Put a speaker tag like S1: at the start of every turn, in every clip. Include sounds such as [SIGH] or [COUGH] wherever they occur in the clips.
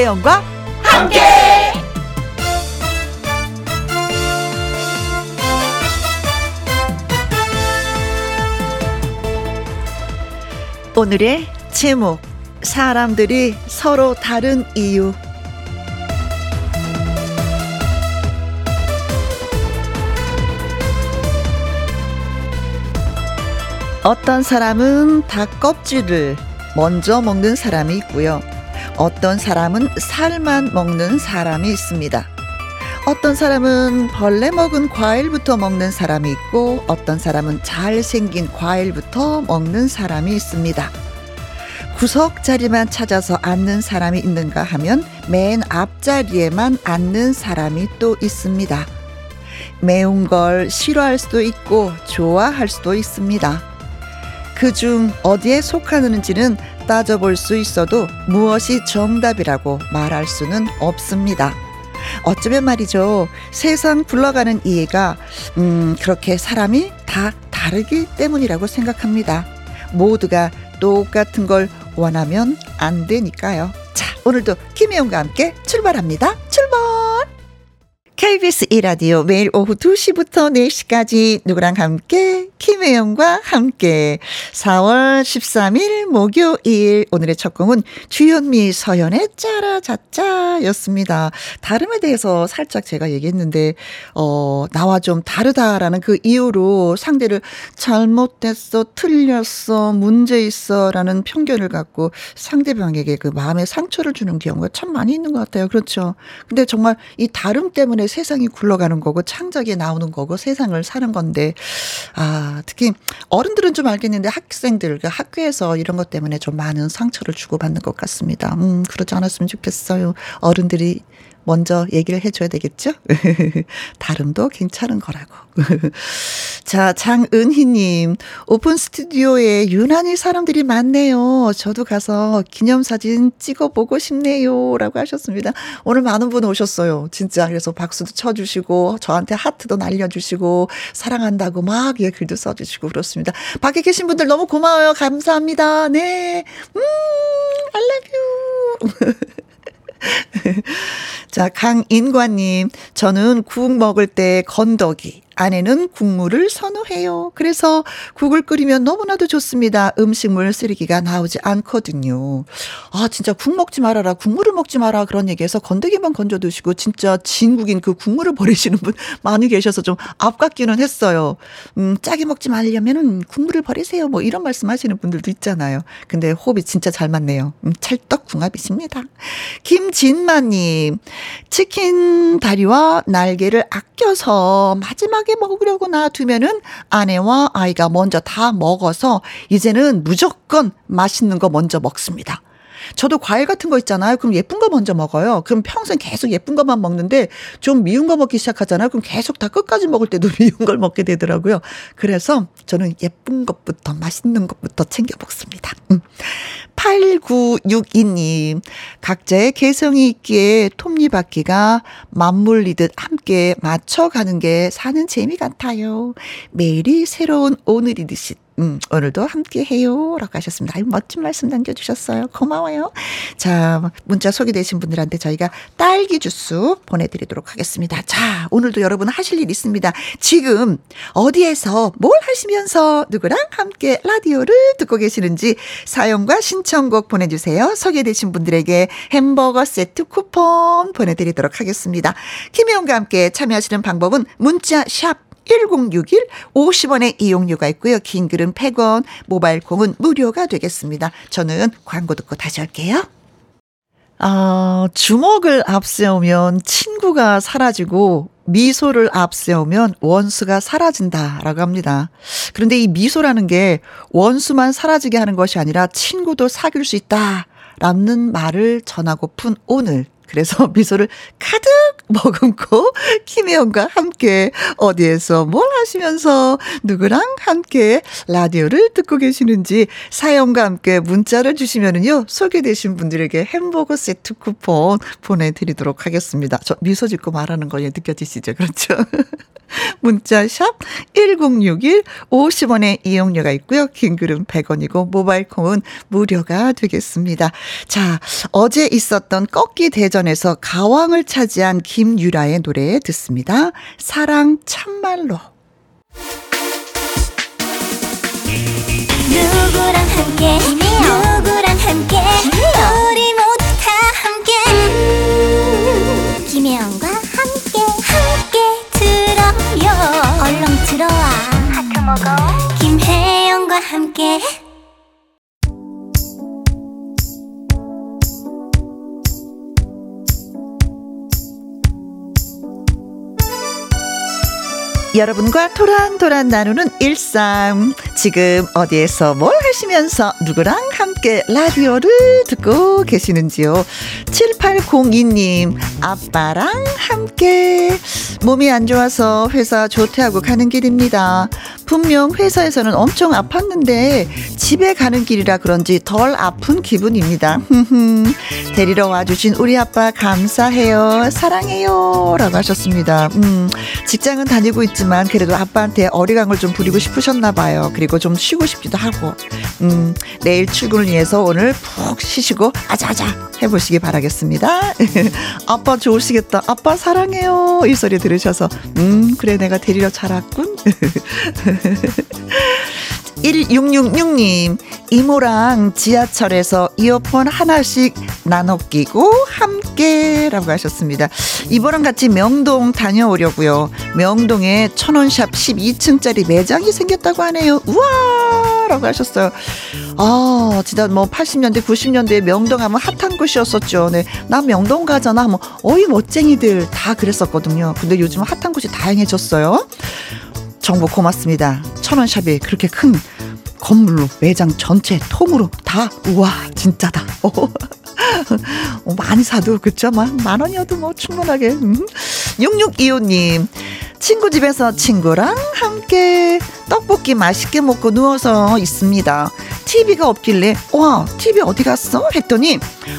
S1: 김혜영과 함께. 오늘의 제목 사람들이 서로 다른 이유 어떤 사람은 닭 껍질을 먼저 먹는 사람이 있고요. 어떤 사람은 살만 먹는 사람이 있습니다. 어떤 사람은 벌레 먹은 과일부터 먹는 사람이 있고 어떤 사람은 잘생긴 과일부터 먹는 사람이 있습니다. 구석 자리만 찾아서 앉는 사람이 있는가 하면 맨 앞자리에만 앉는 사람이 또 있습니다. 매운 걸 싫어할 수도 있고 좋아할 수도 있습니다. 그중 어디에 속하는지는 따져볼 수 있어도 무엇이 정답이라고 말할 수는 없습니다. 어쩌면 말이죠. 세상 굴러가는 이해가, 음, 그렇게 사람이 다 다르기 때문이라고 생각합니다. 모두가 똑같은 걸 원하면 안 되니까요. 자, 오늘도 김혜영과 함께 출발합니다. 출발! KBS 이라디오 매일 오후 2시부터 4시까지 누구랑 함께 김혜영과 함께 4월 13일 목요일 오늘의 첫 곡은 주현미 서연의 짜라자짜였습니다. 다름에 대해서 살짝 제가 얘기했는데 어 나와 좀 다르다라는 그 이유로 상대를 잘못됐어 틀렸어 문제 있어라는 편견을 갖고 상대방에게 그 마음에 상처를 주는 경우가 참 많이 있는 것 같아요. 그렇죠. 근데 정말 이 다름 때문에 세상이 굴러가는 거고 창작이 나오는 거고 세상을 사는 건데 아 특히 어른들은 좀 알겠는데 학생들 그 학교에서 이런 것 때문에 좀 많은 상처를 주고받는 것 같습니다. 음 그러지 않았으면 좋겠어요. 어른들이 먼저 얘기를 해줘야 되겠죠? [LAUGHS] 다름도 괜찮은 거라고. [LAUGHS] 자, 장은희님, 오픈 스튜디오에 유난히 사람들이 많네요. 저도 가서 기념사진 찍어보고 싶네요. 라고 하셨습니다. 오늘 많은 분 오셨어요. 진짜. 그래서 박수도 쳐주시고, 저한테 하트도 날려주시고, 사랑한다고 막 예, 글도 써주시고 그렇습니다. 밖에 계신 분들 너무 고마워요. 감사합니다. 네. 음, I love you. [LAUGHS] [LAUGHS] 자, 강인관님, 저는 국 먹을 때 건더기, 아내는 국물을 선호해요. 그래서 국을 끓이면 너무나도 좋습니다. 음식물 쓰레기가 나오지 않거든요. 아, 진짜 국 먹지 말아라. 국물을 먹지 마라. 그런 얘기해서 건더기만 건져 드시고 진짜 진국인 그 국물을 버리시는 분 [LAUGHS] 많이 계셔서 좀 아깝기는 했어요. 음, 짜게 먹지 말려면은 국물을 버리세요. 뭐 이런 말씀 하시는 분들도 있잖아요. 근데 호흡이 진짜 잘 맞네요. 음, 찰떡궁합이십니다. 김진마님, 치킨 다리와 날개를 아껴서 마지막에 편하게 먹으려고 놔두면은 아내와 아이가 먼저 다 먹어서 이제는 무조건 맛있는 거 먼저 먹습니다. 저도 과일 같은 거 있잖아요. 그럼 예쁜 거 먼저 먹어요. 그럼 평생 계속 예쁜 것만 먹는데 좀 미운 거 먹기 시작하잖아요. 그럼 계속 다 끝까지 먹을 때도 [LAUGHS] 미운 걸 먹게 되더라고요. 그래서 저는 예쁜 것부터 맛있는 것부터 챙겨 먹습니다. 음. 8962님, 각자의 개성이 있기에 톱니바퀴가 맞물리듯 함께 맞춰가는 게 사는 재미 같아요. 매일이 새로운 오늘이듯이 음, 오늘도 함께 해요. 라고 하셨습니다. 아유, 멋진 말씀 남겨주셨어요. 고마워요. 자, 문자 소개되신 분들한테 저희가 딸기 주스 보내드리도록 하겠습니다. 자, 오늘도 여러분 하실 일 있습니다. 지금 어디에서 뭘 하시면서 누구랑 함께 라디오를 듣고 계시는지 사연과 신청곡 보내주세요. 소개되신 분들에게 햄버거 세트 쿠폰 보내드리도록 하겠습니다. 김혜영과 함께 참여하시는 방법은 문자 샵 1061 50원의 이용료가 있고요. 긴 글은 100원, 모바일 콩은 무료가 되겠습니다. 저는 광고 듣고 다시 올게요. 아, 주먹을 앞세우면 친구가 사라지고 미소를 앞세우면 원수가 사라진다라고 합니다. 그런데 이 미소라는 게 원수만 사라지게 하는 것이 아니라 친구도 사귈 수 있다 라는 말을 전하고픈 오늘 그래서 [LAUGHS] 미소를 가득 머금고 김혜영과 함께 어디에서 뭘 하시면서 누구랑 함께 라디오를 듣고 계시는지 사연과 함께 문자를 주시면은요 소개되신 분들에게 햄버거 세트 쿠폰 보내드리도록 하겠습니다. 저 미소 짓고 말하는 거에 느껴지시죠? 그렇죠? [LAUGHS] 문자 샵 1061 50원의 이용료가 있고요. 긴 글은 100원이고 모바일 콩은 무료가 되겠습니다. 자, 어제 있었던 꺾기 대전 에서 가왕을 차지한 김유라의 노래 듣습니다. 사랑 참말로. 누구랑 함께 누구랑 함께 우리 여러분과 토란토란 나누는 일상. 지금 어디에서 뭘 하시면서 누구랑 함께 라디오를 듣고 계시는지요? 7802님, 아빠랑 함께. 몸이 안 좋아서 회사 조퇴하고 가는 길입니다. 분명 회사에서는 엄청 아팠는데 집에 가는 길이라 그런지 덜 아픈 기분입니다. [LAUGHS] 데리러 와주신 우리 아빠 감사해요. 사랑해요. 라고 하셨습니다. 음, 직장은 다니고 있지만 그래도 아빠한테 어리광을 좀 부리고 싶으셨나 봐요. 그리고 좀 쉬고 싶기도 하고. 음, 내일 출근을 위해서 오늘 푹 쉬시고 아자아자 해보시기 바라겠습니다. [LAUGHS] 아빠 좋으시겠다. 아빠 사랑해요. 이 소리 들으셔서 음, 그래 내가 데리러 잘 왔군. [LAUGHS] [LAUGHS] 1666님, 이모랑 지하철에서 이어폰 하나씩 나눠 끼고 함께 라고 하셨습니다. 이번랑 같이 명동 다녀오려고요. 명동에 천원샵 12층짜리 매장이 생겼다고 하네요. 우와! 라고 하셨어요. 아, 진짜 뭐 80년대, 90년대에 명동 하면 핫한 곳이었었죠. 네. 나 명동 가잖아. 뭐, 어이, 멋쟁이들 다 그랬었거든요. 근데 요즘 핫한 곳이 다양해졌어요. 정보 고맙습니다. 천원샵이 그렇게 큰 건물로 매장 전체 통으로 다 우와 진짜다. [LAUGHS] 어, 많이 사도 그쵸? 만, 만 원이어도 뭐 충분하게. 음. 6625님 친구 집에서 친구랑 함께 떡볶이 맛있게 먹고 누워서 있습니다. TV가 없길래 와 TV 어디 갔어? 했더니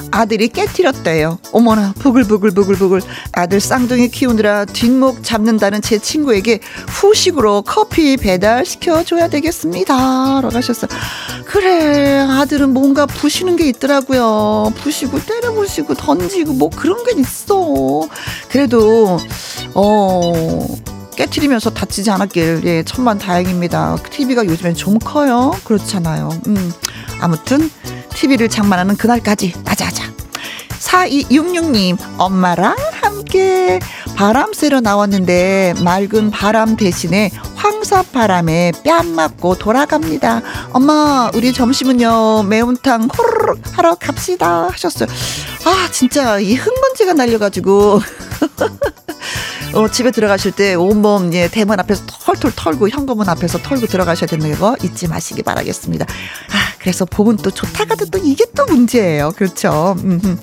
S1: 아들이 깨뜨렸대요. 어머나 부글부글부글부글 아들 쌍둥이 키우느라 뒷목 잡는다는 제 친구에게 후식으로 커피 배달 시켜 줘야 되겠습니다. 라고 하셨어요. 그래 아들은 뭔가 부시는 게 있더라고요. 부시고 때려 부시고 던지고 뭐 그런 게 있어. 그래도 어 깨트리면서 다치지 않았길 예 천만 다행입니다. TV가 요즘엔 좀 커요. 그렇잖아요. 음 아무튼 TV를 장만하는 그날까지 아자아자. 4266님, 엄마랑 함께 바람 쐬러 나왔는데 맑은 바람 대신에 황사바람에 뺨 맞고 돌아갑니다. 엄마, 우리 점심은요, 매운탕 호르륵 하러 갑시다. 하셨어요. 아, 진짜 이 흙먼지가 날려가지고. [LAUGHS] 어, 집에 들어가실 때 온몸 예, 대문 앞에서 털털 털고 현관문 앞에서 털고 들어가셔야 되는 거 잊지 마시기 바라겠습니다. 아, 그래서 봄은 또 좋다가도 또 이게 또 문제예요. 그렇죠. 음흠.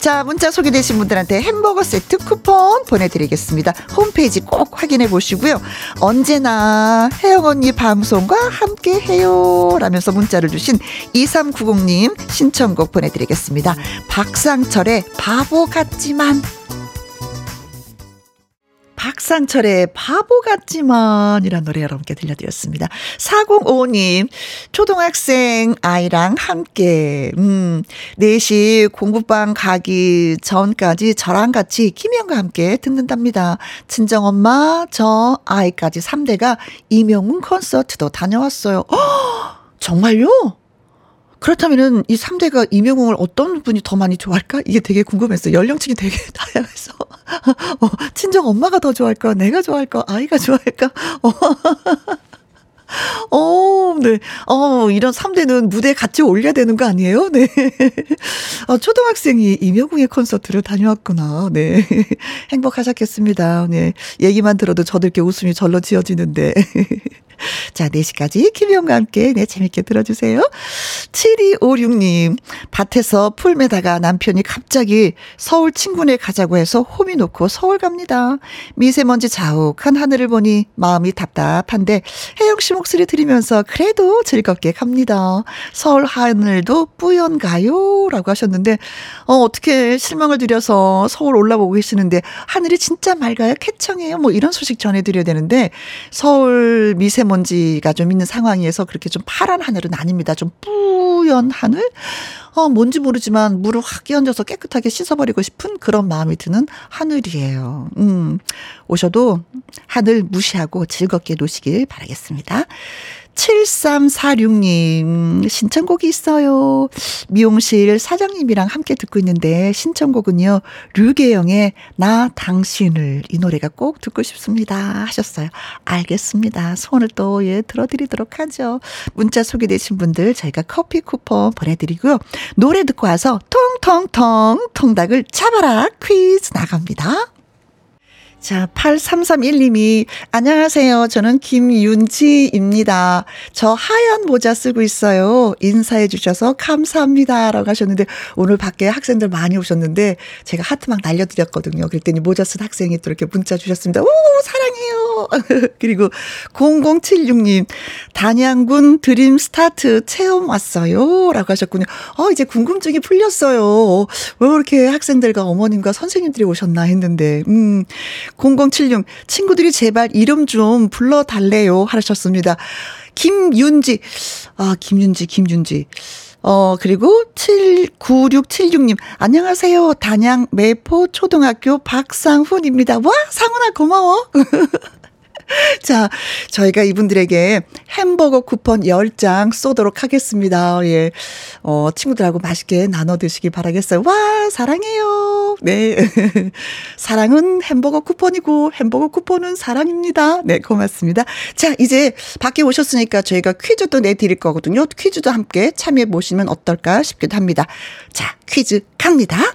S1: 자, 문자 소개되신 분들한테 햄버거 세트 쿠폰 보내드리겠습니다. 홈페이지 꼭 확인해 보시고요. 언제나 혜영 언니 방송과 함께 해요. 라면서 문자를 주신 2390님 신청곡 보내드리겠습니다. 박상철의 바보 같지만 박상철의 바보 같지만 이란 노래 여러분께 들려드렸습니다. 4055님, 초등학생 아이랑 함께, 음, 4시 공부방 가기 전까지 저랑 같이 김영과 함께 듣는답니다. 친정엄마, 저 아이까지 3대가 이명훈 콘서트도 다녀왔어요. 허, [GASPS] 정말요? 그렇다면은 이 3대가 이명웅을 어떤 분이 더 많이 좋아할까? 이게 되게 궁금했어요. 연령층이 되게 [LAUGHS] 다양해서. 어, 친정 엄마가 더 좋아할까? 내가 좋아할까? 아이가 좋아할까? 어. [LAUGHS] 어, 네. 어, 이런 3대는 무대에 같이 올려야 되는 거 아니에요? 네. [LAUGHS] 어, 초등학생이 이명웅의 콘서트를 다녀왔구나. 네. 행복하셨겠습니다. 네. 얘기만 들어도 저들께 웃음이 절로 지어지는데. [LAUGHS] 자, 4시까지 김희영과 함께 네, 재밌게 들어주세요. 7256님, 밭에서 풀 매다가 남편이 갑자기 서울 친구네 가자고 해서 홈이 놓고 서울 갑니다. 미세먼지 자욱한 하늘을 보니 마음이 답답한데 혜영 씨 목소리 들으면서 그래도 즐겁게 갑니다. 서울 하늘도 뿌연가요? 라고 하셨는데, 어, 어떻게 실망을 드려서 서울 올라보고 계시는데 하늘이 진짜 맑아요? 쾌청해요? 뭐 이런 소식 전해드려야 되는데 서울 미세 먼지가 좀 있는 상황이어서 그렇게 좀 파란 하늘은 아닙니다. 좀 뿌연 하늘? 어, 뭔지 모르지만 물을 확 끼얹어서 깨끗하게 씻어버리고 싶은 그런 마음이 드는 하늘이에요. 음, 오셔도 하늘 무시하고 즐겁게 노시길 바라겠습니다. 7346님, 신청곡이 있어요. 미용실 사장님이랑 함께 듣고 있는데, 신청곡은요, 류계영의 나 당신을, 이 노래가 꼭 듣고 싶습니다. 하셨어요. 알겠습니다. 손을 또, 예, 들어드리도록 하죠. 문자 소개되신 분들, 저희가 커피 쿠폰 보내드리고요. 노래 듣고 와서, 통통통, 통닭을 잡아라 퀴즈 나갑니다. 자, 8331님이, 안녕하세요. 저는 김윤지입니다. 저 하얀 모자 쓰고 있어요. 인사해 주셔서 감사합니다. 라고 하셨는데, 오늘 밖에 학생들 많이 오셨는데, 제가 하트 막 날려드렸거든요. 그랬더니 모자 쓴 학생이 또 이렇게 문자 주셨습니다. 오, 사랑해 요. [LAUGHS] 그리고 0076님, 단양군 드림 스타트 체험 왔어요. 라고 하셨군요. 어, 이제 궁금증이 풀렸어요. 왜 이렇게 학생들과 어머님과 선생님들이 오셨나 했는데, 음, 0076 친구들이 제발 이름 좀 불러달래요 하셨습니다. 김윤지 아 김윤지 김윤지 어, 그리고 79676님, 안녕하세요. 단양 매포 초등학교 박상훈입니다. 와, 상훈아, 고마워. [LAUGHS] [LAUGHS] 자, 저희가 이분들에게 햄버거 쿠폰 10장 쏘도록 하겠습니다. 예. 어, 친구들하고 맛있게 나눠 드시길 바라겠어요. 와, 사랑해요. 네. [LAUGHS] 사랑은 햄버거 쿠폰이고 햄버거 쿠폰은 사랑입니다. 네, 고맙습니다. 자, 이제 밖에 오셨으니까 저희가 퀴즈도 내 드릴 거거든요. 퀴즈도 함께 참여해 보시면 어떨까 싶기도 합니다. 자, 퀴즈 갑니다.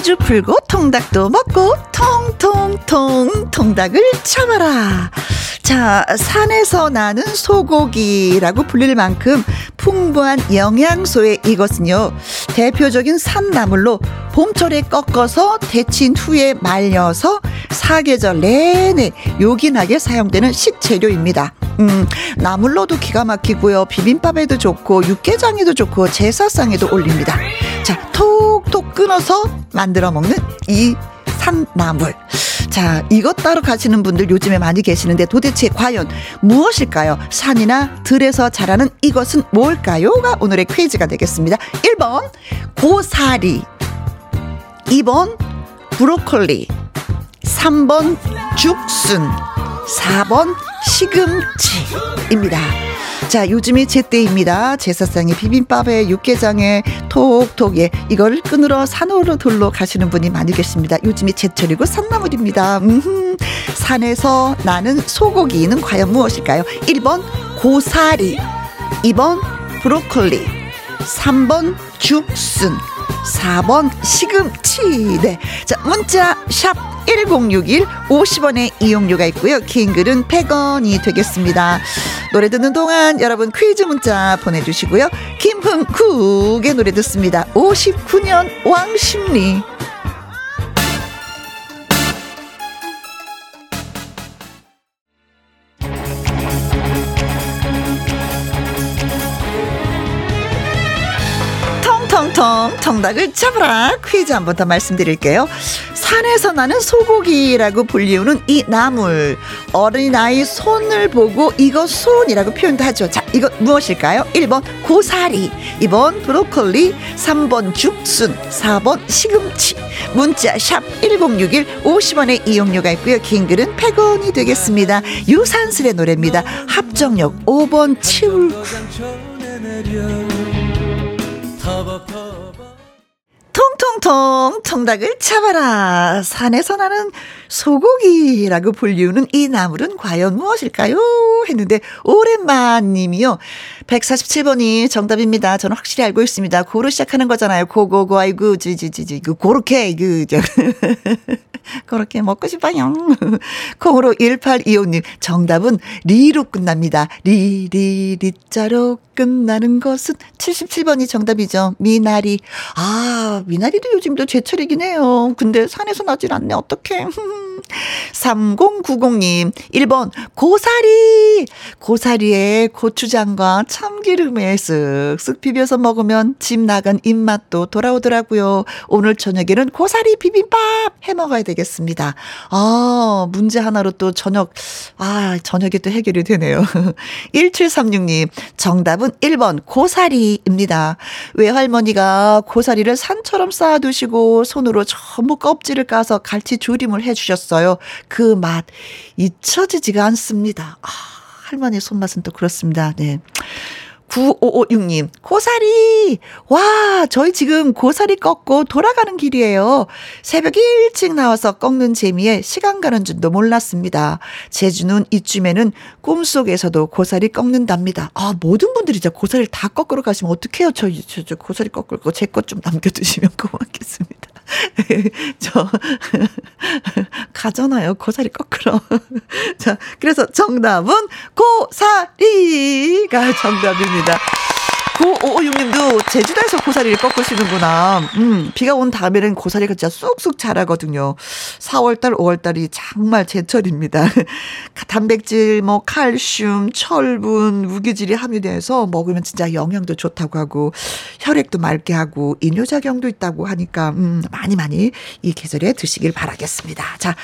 S1: 퀴즈 풀고 통닭도 먹고 통통통 통닭을 참아라. 자, 산에서 나는 소고기라고 불릴 만큼 풍부한 영양소의 이것은요, 대표적인 산나물로 봄철에 꺾어서 데친 후에 말려서 사계절 내내 요긴하게 사용되는 식재료입니다. 음, 나물로도 기가 막히고요. 비빔밥에도 좋고, 육개장에도 좋고, 제사상에도 올립니다. 자, 톡톡 끊어서 만들어 먹는 이 산나물. 자, 이것 따로 가시는 분들 요즘에 많이 계시는데 도대체 과연 무엇일까요? 산이나 들에서 자라는 이것은 뭘까요?가 오늘의 퀴즈가 되겠습니다. 1번, 고사리. 2번, 브로콜리. 3번, 죽순. 4번, 시금치입니다. 자, 요즘이 제때입니다. 제사상에 비빔밥에 육개장에 톡톡에 이걸 끈으로 산으로 돌러 가시는 분이 많이 계십니다. 요즘이 제철이고 산나물입니다. 음, 산에서 나는 소고기는 과연 무엇일까요? 1번 고사리, 2번 브로콜리, 3번 죽순, 4번 시금치. 네. 자, 문자 샵 1061 50원의 이용료가 있고요. 긴 글은 100원이 되겠습니다. 노래 듣는 동안 여러분 퀴즈 문자 보내주시고요. 김흥국의 노래 듣습니다. 59년 왕십리. 정답을 잡으라 퀴즈 한 번 더 말씀드릴게요. 산에서 나는 소고기라고 불리우는 이 나물 어린아이 손을 보고 이거 손이라고 표현도 하죠. 자, 이거 무엇일까요? 1번 고사리, 2번 브로콜리, 3번 죽순, 4번 시금치. 문자 샵 1061 50원의 이용료가 있고요. 긴 글은 100원이 되겠습니다. 유산슬의 노래입니다. 합정역 5번 치울 통통 통닭을 잡아라. 산에서 나는 소고기라고 불리우는 이 나물은 과연 무엇일까요? 했는데 오랜만 님이요 147번이 정답입니다. 저는 확실히 알고 있습니다. 고로 시작하는 거잖아요. 고고고 아이고 지지지지 그 고렇게 그저 그렇게 먹고 싶어요. 콩으로 1825님 정답은 리로 끝납니다. 리리 리자로 끝나는 것은 77번이 정답이죠. 미나리. 아, 미나리도 요즘도 제철이긴 해요. 근데 산에서 나질 않네. 어떡해. [LAUGHS] Woo! 3090님, 1번, 고사리! 고사리에 고추장과 참기름에 쓱쓱 비벼서 먹으면 집 나간 입맛도 돌아오더라고요. 오늘 저녁에는 고사리 비빔밥 해 먹어야 되겠습니다. 아, 문제 하나로 또 저녁, 아, 저녁에 또 해결이 되네요. [LAUGHS] 1736님, 정답은 1번, 고사리입니다. 외할머니가 고사리를 산처럼 쌓아두시고 손으로 전부 껍질을 까서 갈치 조림을 해주셨어요. 있어요. 그 맛 잊혀지지가 않습니다. 아, 할머니 손맛은 또 그렇습니다. 네. 9556님, 고사리! 와, 저희 지금 고사리 꺾고 돌아가는 길이에요. 새벽 일찍 나와서 꺾는 재미에 시간 가는 줄도 몰랐습니다. 제주는 이쯤에는 꿈속에서도 고사리 꺾는답니다. 아, 모든 분들이 이제 고사리를 다 꺾으러 가시면 어떡해요? 저, 저, 저 고사리 꺾을 거 제 것 좀 남겨두시면 [LAUGHS] 고맙겠습니다. [LAUGHS] 저, [LAUGHS] 가잖아요. 고사리 꺾으러. [LAUGHS] 자, 그래서 정답은 고사리가 정답입니다. 9556님도 제주도에서 고사리를 꺾으시는구나. 음, 비가 온 다음에는 고사리가 진짜 쑥쑥 자라거든요. 4월달, 5월달이 정말 제철입니다. [LAUGHS] 단백질, 뭐, 칼슘, 철분, 무기질이 함유돼서 먹으면 진짜 영양도 좋다고 하고, 혈액도 맑게 하고, 이뇨작용도 있다고 하니까, 음, 많이 많이 이 계절에 드시길 바라겠습니다. 자,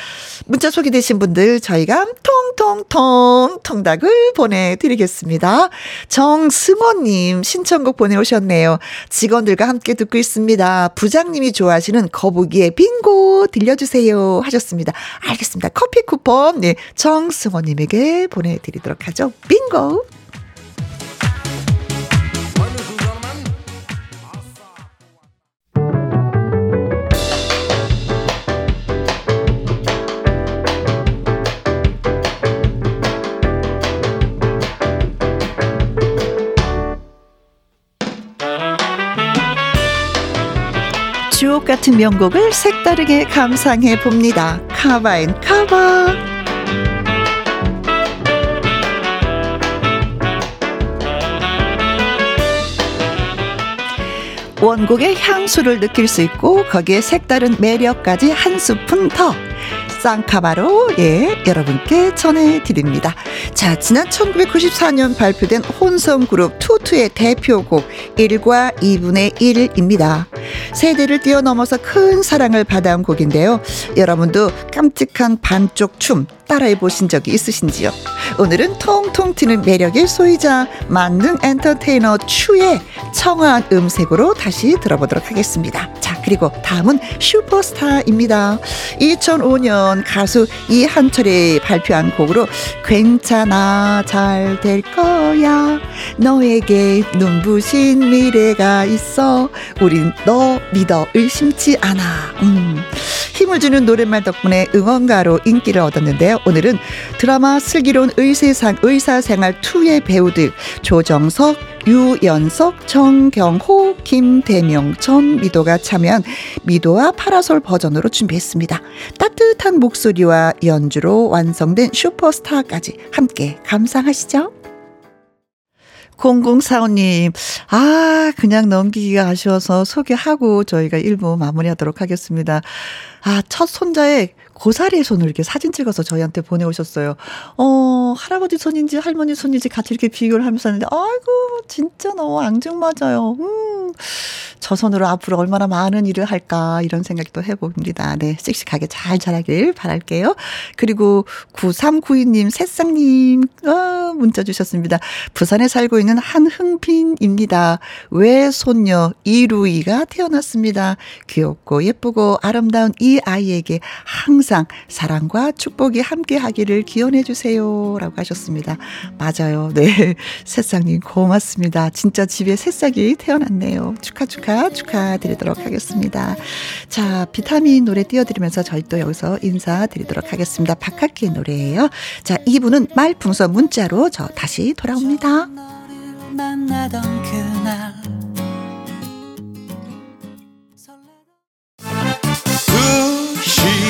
S1: 문자 소개되신 분들 저희가 통통통 통닭을 보내드리겠습니다. 정승원님, 신 신청곡 보내오셨네요. 직원들과 함께 듣고 있습니다. 부장님이 좋아하시는 거북이의 빙고 들려주세요 하셨습니다. 알겠습니다. 커피 쿠폰 네, 정승원님에게 보내드리도록 하죠. 빙고. 같은 명곡을 색다르게 감상해 봅니다. 카바인 카바. 원곡의 향수를 느낄 수 있고 거기에 색다른 매력까지 한 스푼 더. 쌍카바로 예 여러분께 전해드립니다. 자 지난 1994년 발표된 혼성 그룹 투투의 대표곡 1과 2분의 1입니다. 세대를 뛰어넘어서 큰 사랑을 받아온 곡인데요. 여러분도 깜찍한 반쪽 춤 따라해 보신 적이 있으신지요? 오늘은 통통 튀는 매력의 소유자 만능 엔터테이너 추의 청아한 음색으로 다시 들어보도록 하겠습니다. 자, 그리고 다음은 슈퍼스타입니다. 2005년 가수 이한철이 발표한 곡으로 괜찮아 잘 될 거야 너에게 눈부신 미래가 있어 우린 너 믿어 의심치 않아 음. 힘을 주는 노랫말 덕분에 응원가로 인기를 얻었는데요. 오늘은 드라마 슬기로운 의세상 의사생활 2의 배우들 조정석, 유연석, 정경호, 김대명, 전미도가 참여한 미도와 파라솔 버전으로 준비했습니다. 따뜻한 목소리와 연주로 완성된 슈퍼스타까지 함께 감상하시죠. 0045님, 아, 그냥 넘기기가 아쉬워서 소개하고 저희가 일부 마무리하도록 하겠습니다. 아, 첫 손자의 고사리의 손을 이렇게 사진 찍어서 저희한테 보내오셨어요. 어, 할아버지 손인지 할머니 손인지 같이 이렇게 비교를 하면서 하는데, 아이고, 진짜 너무 앙증맞아요. 음, 저 손으로 앞으로 얼마나 많은 일을 할까, 이런 생각도 해봅니다. 네, 씩씩하게 잘 자라길 바랄게요. 그리고 9392님, 새싹님, 어, 문자 주셨습니다. 부산에 살고 있는 한흥빈입니다. 외손녀 이루이가 태어났습니다. 귀엽고 예쁘고 아름다운 이 아이에게 항상 항상 사랑과 축복이 함께 하기를 기원해 주세요. 라고 하셨습니다. 맞아요. 네. [LAUGHS] 새싹님 고맙습니다. 진짜 집에 새싹이 태어났네요. 축하, 축하, 축하드리도록 하겠습니다. 자, 비타민 노래 띄워드리면서 저희 또 여기서 인사드리도록 하겠습니다. 박학기의 노래예요. 자, 2부는 말풍선 문자로 저 다시 돌아옵니다. 만나던 그날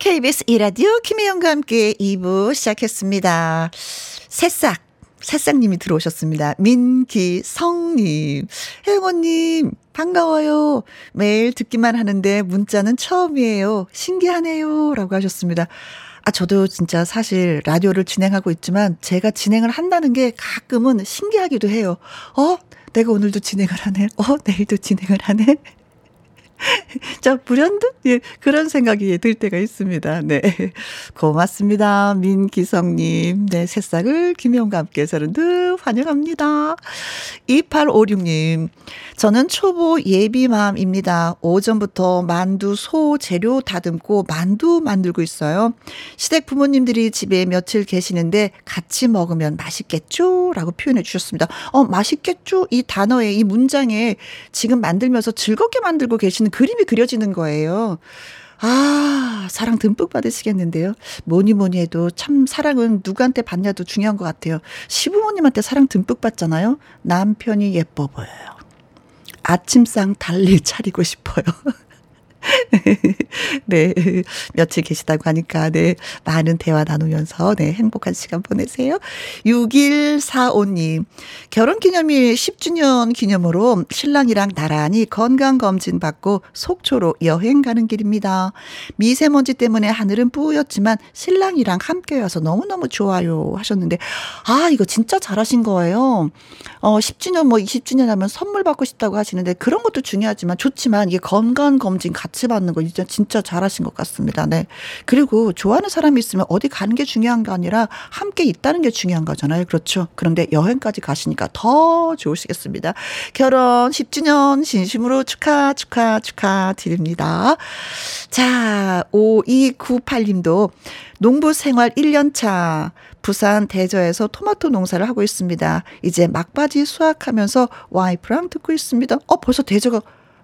S1: KBS 이라디오 김혜영과 함께 2부 시작했습니다. 새싹 새싹님이 들어오셨습니다. 민기성님, 혜원님, 반가워요. 매일 듣기만 하는데 문자는 처음이에요. 신기하네요. 라고 하셨습니다. 아, 저도 진짜 사실 라디오를 진행하고 있지만 제가 진행을 한다는 게 가끔은 신기하기도 해요. 어? 내가 오늘도 진행을 하네. 어? 내일도 진행을 하네. [LAUGHS] 자, 불현듯? 예, 그런 생각이 들 때가 있습니다. 네. [LAUGHS] 고맙습니다. 민기성 님. 네, 새싹을 김영과 함께해서는 늘 환영합니다. 2856 님. 저는 초보 예비맘입니다. 오전부터 만두 소 재료 다듬고 만두 만들고 있어요. 시댁 부모님들이 집에 며칠 계시는데 같이 먹으면 맛있겠죠? 라고 표현해 주셨습니다. 어, 맛있겠죠? 이 단어에, 이 문장에 지금 만들면서 즐겁게 만들고 계시 는 그림이 그려지는 거예요. 아, 사랑 듬뿍 받으시겠는데요. 뭐니 뭐니 해도 참 사랑은 누구한테 받냐도 중요한 것 같아요. 시부모님한테 사랑 듬뿍 받잖아요. 남편이 예뻐 보여요. 아침상 달리 차리고 싶어요. [LAUGHS] [LAUGHS] 네. 며칠 계시다고 하니까, 네. 많은 대화 나누면서, 네. 행복한 시간 보내세요. 6145님. 결혼 기념일 10주년 기념으로 신랑이랑 나란히 건강검진 받고 속초로 여행 가는 길입니다. 미세먼지 때문에 하늘은 뿌였지만 신랑이랑 함께 와서 너무너무 좋아요. 하셨는데, 아, 이거 진짜 잘하신 거예요. 어, 10주년 뭐 20주년 하면 선물 받고 싶다고 하시는데 그런 것도 중요하지만 좋지만 이게 건강검진 같이 같이 받는 거 진짜 진짜 잘하신 것 같습니다. 네. 그리고 좋아하는 사람이 있으면 어디 가는 게 중요한 게 아니라 함께 있다는 게 중요한 거잖아요. 그렇죠. 그런데 여행까지 가시니까 더 좋으시겠습니다. 결혼 10주년 진심으로 축하 축하 축하 드립니다. 자, 5298님도 농부 생활 1년 차 부산 대저에서 토마토 농사를 하고 있습니다. 이제 막바지 수확하면서 와이프랑 듣고 있습니다. 어, 벌써 대저가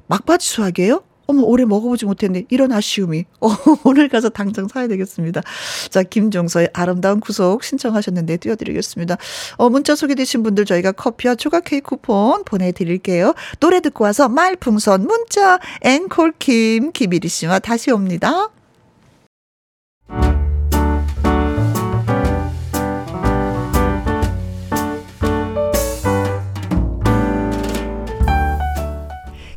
S1: 막바지 수확이에요? 어머, 오래 먹어보지 못했네. 이런 아쉬움이. 어, [LAUGHS] 오늘 가서 당장 사야 되겠습니다. 자, 김종서의 아름다운 구속 신청하셨는데 띄워드리겠습니다. 어, 문자 소개되신 분들 저희가 커피와 초각 케이크 쿠폰 보내드릴게요. 노래 듣고 와서 말풍선 문자 앵콜킴 김일희 씨와 다시 옵니다.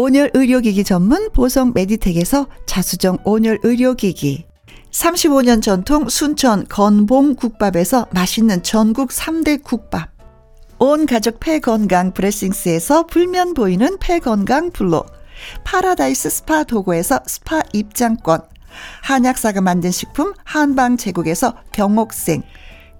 S1: 온열 의료기기 전문 보성 메디텍에서 자수정 온열 의료기기. 35년 전통 순천 건봉 국밥에서 맛있는 전국 3대 국밥. 온 가족 폐건강 브레싱스에서 불면 보이는 폐건강 블로 파라다이스 스파 도구에서 스파 입장권. 한약사가 만든 식품 한방 제국에서 경옥생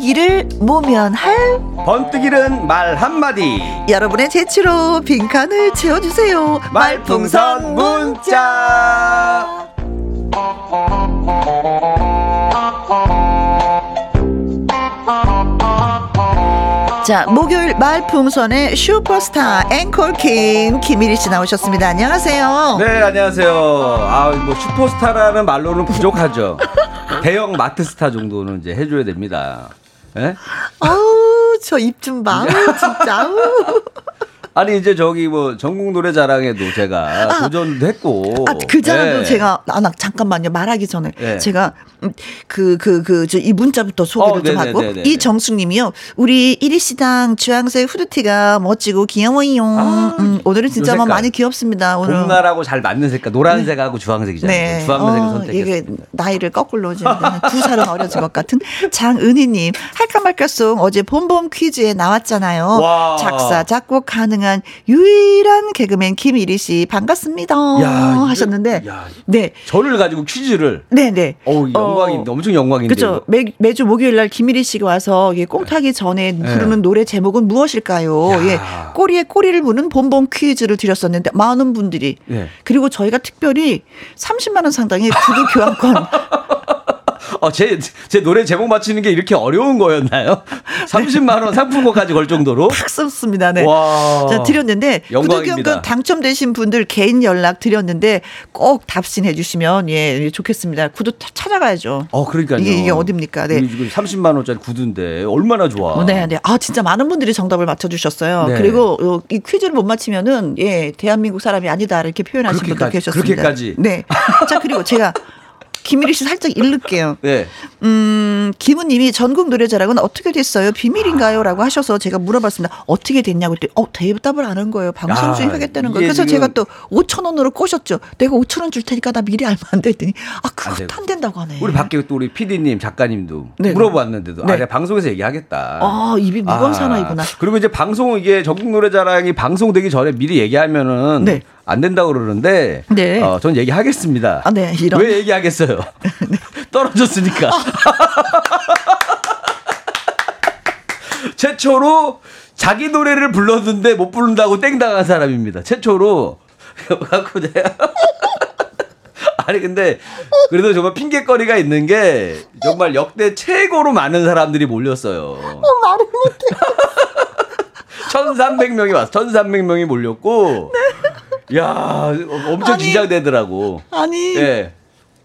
S1: 위기를 모면할
S2: 번뜩이는 말 한마디
S1: 여러분의 재치로 빈칸을 채워주세요.
S2: 말풍선 문자
S1: 자, 목요일 말풍선의 슈퍼스타 앵콜킴 김일희 씨 나오셨습니다. 안녕하세요.
S2: 네 안녕하세요 아뭐 슈퍼스타라는 말로는 부족하죠 [LAUGHS] 대형 마트 스타 정도는 이제 해줘야 됩니다 예?
S1: 아우, 저 입 좀 봐. 진짜. 아우. [LAUGHS]
S2: 아니 이제 저기 뭐 전국 노래 자랑에도 제가 도전도 했고
S1: 아, 그 자랑도
S2: 예.
S1: 제가, 아, 나 잠깐만요. 말하기 전에.
S2: 예.
S1: 제가, 음, 그, 그, 그, 저, 이 문자부터 소개를
S2: 어,
S1: 좀
S2: 네네네네네.
S1: 하고. 이 정숙 님이요. 우리 이리시당 주황색 후드티가 멋지고 귀여워요.
S2: 아,
S1: 음, 오늘은 진짜
S2: 요
S1: 뭐. 많이 귀엽습니다. 오늘.
S2: 봄날하고 잘 맞는 색깔 노란색하고 주황색이잖아요
S1: 네.
S2: 주황색을
S1: 어,
S2: 선택했습니다
S1: 나이를 거꾸로 지금 두 살은 어려진 것 같은 장은희님 할까 말까 송 어제 봄봄 퀴즈에 나왔잖아요.
S2: 와.
S1: 작사 작곡 가능한 유일한 개그맨 김일희 씨 반갑습니다
S2: 야,
S1: 하셨는데
S2: 야,
S1: 네.
S2: 저를 가지고 퀴즈를
S1: 네네.
S2: 어우 영광입니다 엄청 영광인데요
S1: 그렇죠. 매, 매주 목요일 날 김일희 씨가 와서 이게 꽁타기 전에 부르는 노래 제목은 무엇일까요?
S2: 네. 야.
S1: 예. 꼬리에 꼬리를 무는 봄봄 퀴즈를 드렸었는데 많은 분들이
S2: 네.
S1: 그리고 저희가 특별히 30만 원 상당의 구두 교환권 [LAUGHS]
S2: 어, 제, 제 노래 제목 맞히는 게 이렇게 어려운 거였나요? [LAUGHS] 30만원 상품권까지 걸 정도로?
S1: 팍 썼습니다. 네.
S2: 와.
S1: 자, 드렸는데
S2: 영광입니다.
S1: 당첨되신 분들 개인 연락 드렸는데 꼭 답신해 주시면 예, 좋겠습니다. 구두 타- 찾아가야죠.
S2: 어, 그러니까요.
S1: 이게 이게 어딥니까? 네.
S2: 이게 지금 30만원짜리 구두인데, 얼마나 좋아.
S1: 어, 네, 네. 아, 진짜 많은 분들이 정답을 맞춰주셨어요.
S2: 네.
S1: 그리고 어, 이 퀴즈를 못 맞히면은, 예, 대한민국 사람이 아니다. 이렇게 표현하신 분도 계셨습니다.
S2: 그렇게까지.
S1: 네. 자, 그리고 제가 [LAUGHS] 김일희 씨 살짝 읽을게요. [LAUGHS]
S2: 네.
S1: 음, 김우님이 전국 노래자랑은 어떻게 됐어요? 비밀인가요? 라고 하셔서 제가 물어봤습니다. 어떻게 됐냐고 했더니, 어, 대답을 안 한 거예요. 방송
S2: 아,
S1: 중에 하겠다는 거예요. 그래서 제가 또 5천원으로 꼬셨죠. 내가 5천원 줄 테니까 나 미리 알면 안 돼. 했더니, 아,
S2: 안
S1: 그것도
S2: 되고.
S1: 안 된다고 하네.
S2: 우리 밖에 또 우리 PD님, 작가님도
S1: 네.
S2: 물어봤는데도,
S1: 네.
S2: 아, 내가 방송에서 얘기하겠다.
S1: 아, 입이 무거운
S2: 아,
S1: 사나이구나.
S2: 그리고 이제 방송 이게 전국 노래자랑이 방송되기 전에 미리 얘기하면은
S1: 네.
S2: 안 된다고 그러는데
S1: 네.
S2: 어, 전 얘기하겠습니다.
S1: 아, 네, 이런.
S2: 왜 얘기하겠어요? [LAUGHS] [LAUGHS] 떨어졌으니까. [LAUGHS] 최초로 자기 노래를 불렀는데 못 부른다고 땡 당한 사람입니다. 최초로. 갖고 내가 아니 근데 그래도 정말 핑계거리가 있는 게 정말 역대 최고로 많은 사람들이 몰렸어요.
S1: 말을 못해.
S2: 1,300명이 왔어. 1,300명이 몰렸고. 야, 엄청
S1: 아니.
S2: 긴장되더라고.
S1: 아니,
S2: 예.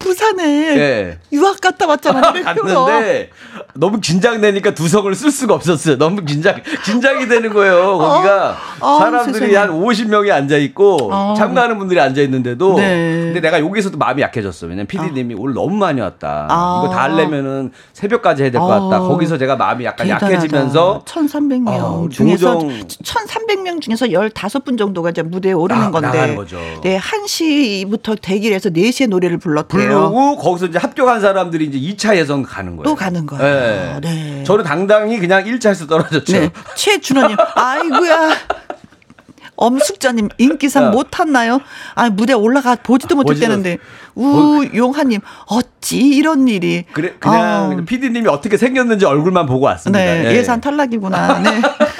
S1: 부산에
S2: 예.
S1: 유학 갔다 왔잖아. 대표로. [LAUGHS]
S2: 갔는데 너무 긴장되니까 두성을 쓸 수가 없었어요. 너무 긴장 긴장이 되는 거예요. 거기가
S1: 어,
S2: 사람들이
S1: 세상에.
S2: 한 50명이 앉아 있고
S1: 어.
S2: 참가하는 분들이 앉아 있는데도
S1: 네.
S2: 근데 내가 여기서도 마음이 약해졌어. 왜냐면 PD님이 오늘 너무 많이 왔다.
S1: 아.
S2: 이거 다 하려면은 새벽까지 해야 될 것 같다.
S1: 어.
S2: 거기서 제가 마음이 약간 약해지면서
S1: 1,300명
S2: 어,
S1: 중에서
S2: 도정-
S1: 1,300명 중에서 15분 정도가 이제 무대에 오르는
S2: 나-
S1: 건데. 네, 1시부터 대기를 해서 4시에 노래를 불렀대요.
S2: 부르고 거기서 이제 합격한 사람들이 이제 2차 예선 가는 거예요.
S1: 또 가는 거예요. 네.
S2: 저는 당당히 그냥 1차에서 떨어졌죠.
S1: 네. 최준호님, [LAUGHS] 아이고야. 엄숙자님 인기상
S2: 야.
S1: 못 탔나요? 아 무대 올라가 보지도 못했다는데 우용하님 어찌 이런 일이
S2: 그래 그냥
S1: 아,
S2: PD님이 어떻게 생겼는지 얼굴만 보고 왔습니다.
S1: 네,
S2: 예.
S1: 예산 탈락이구나. 네. [LAUGHS]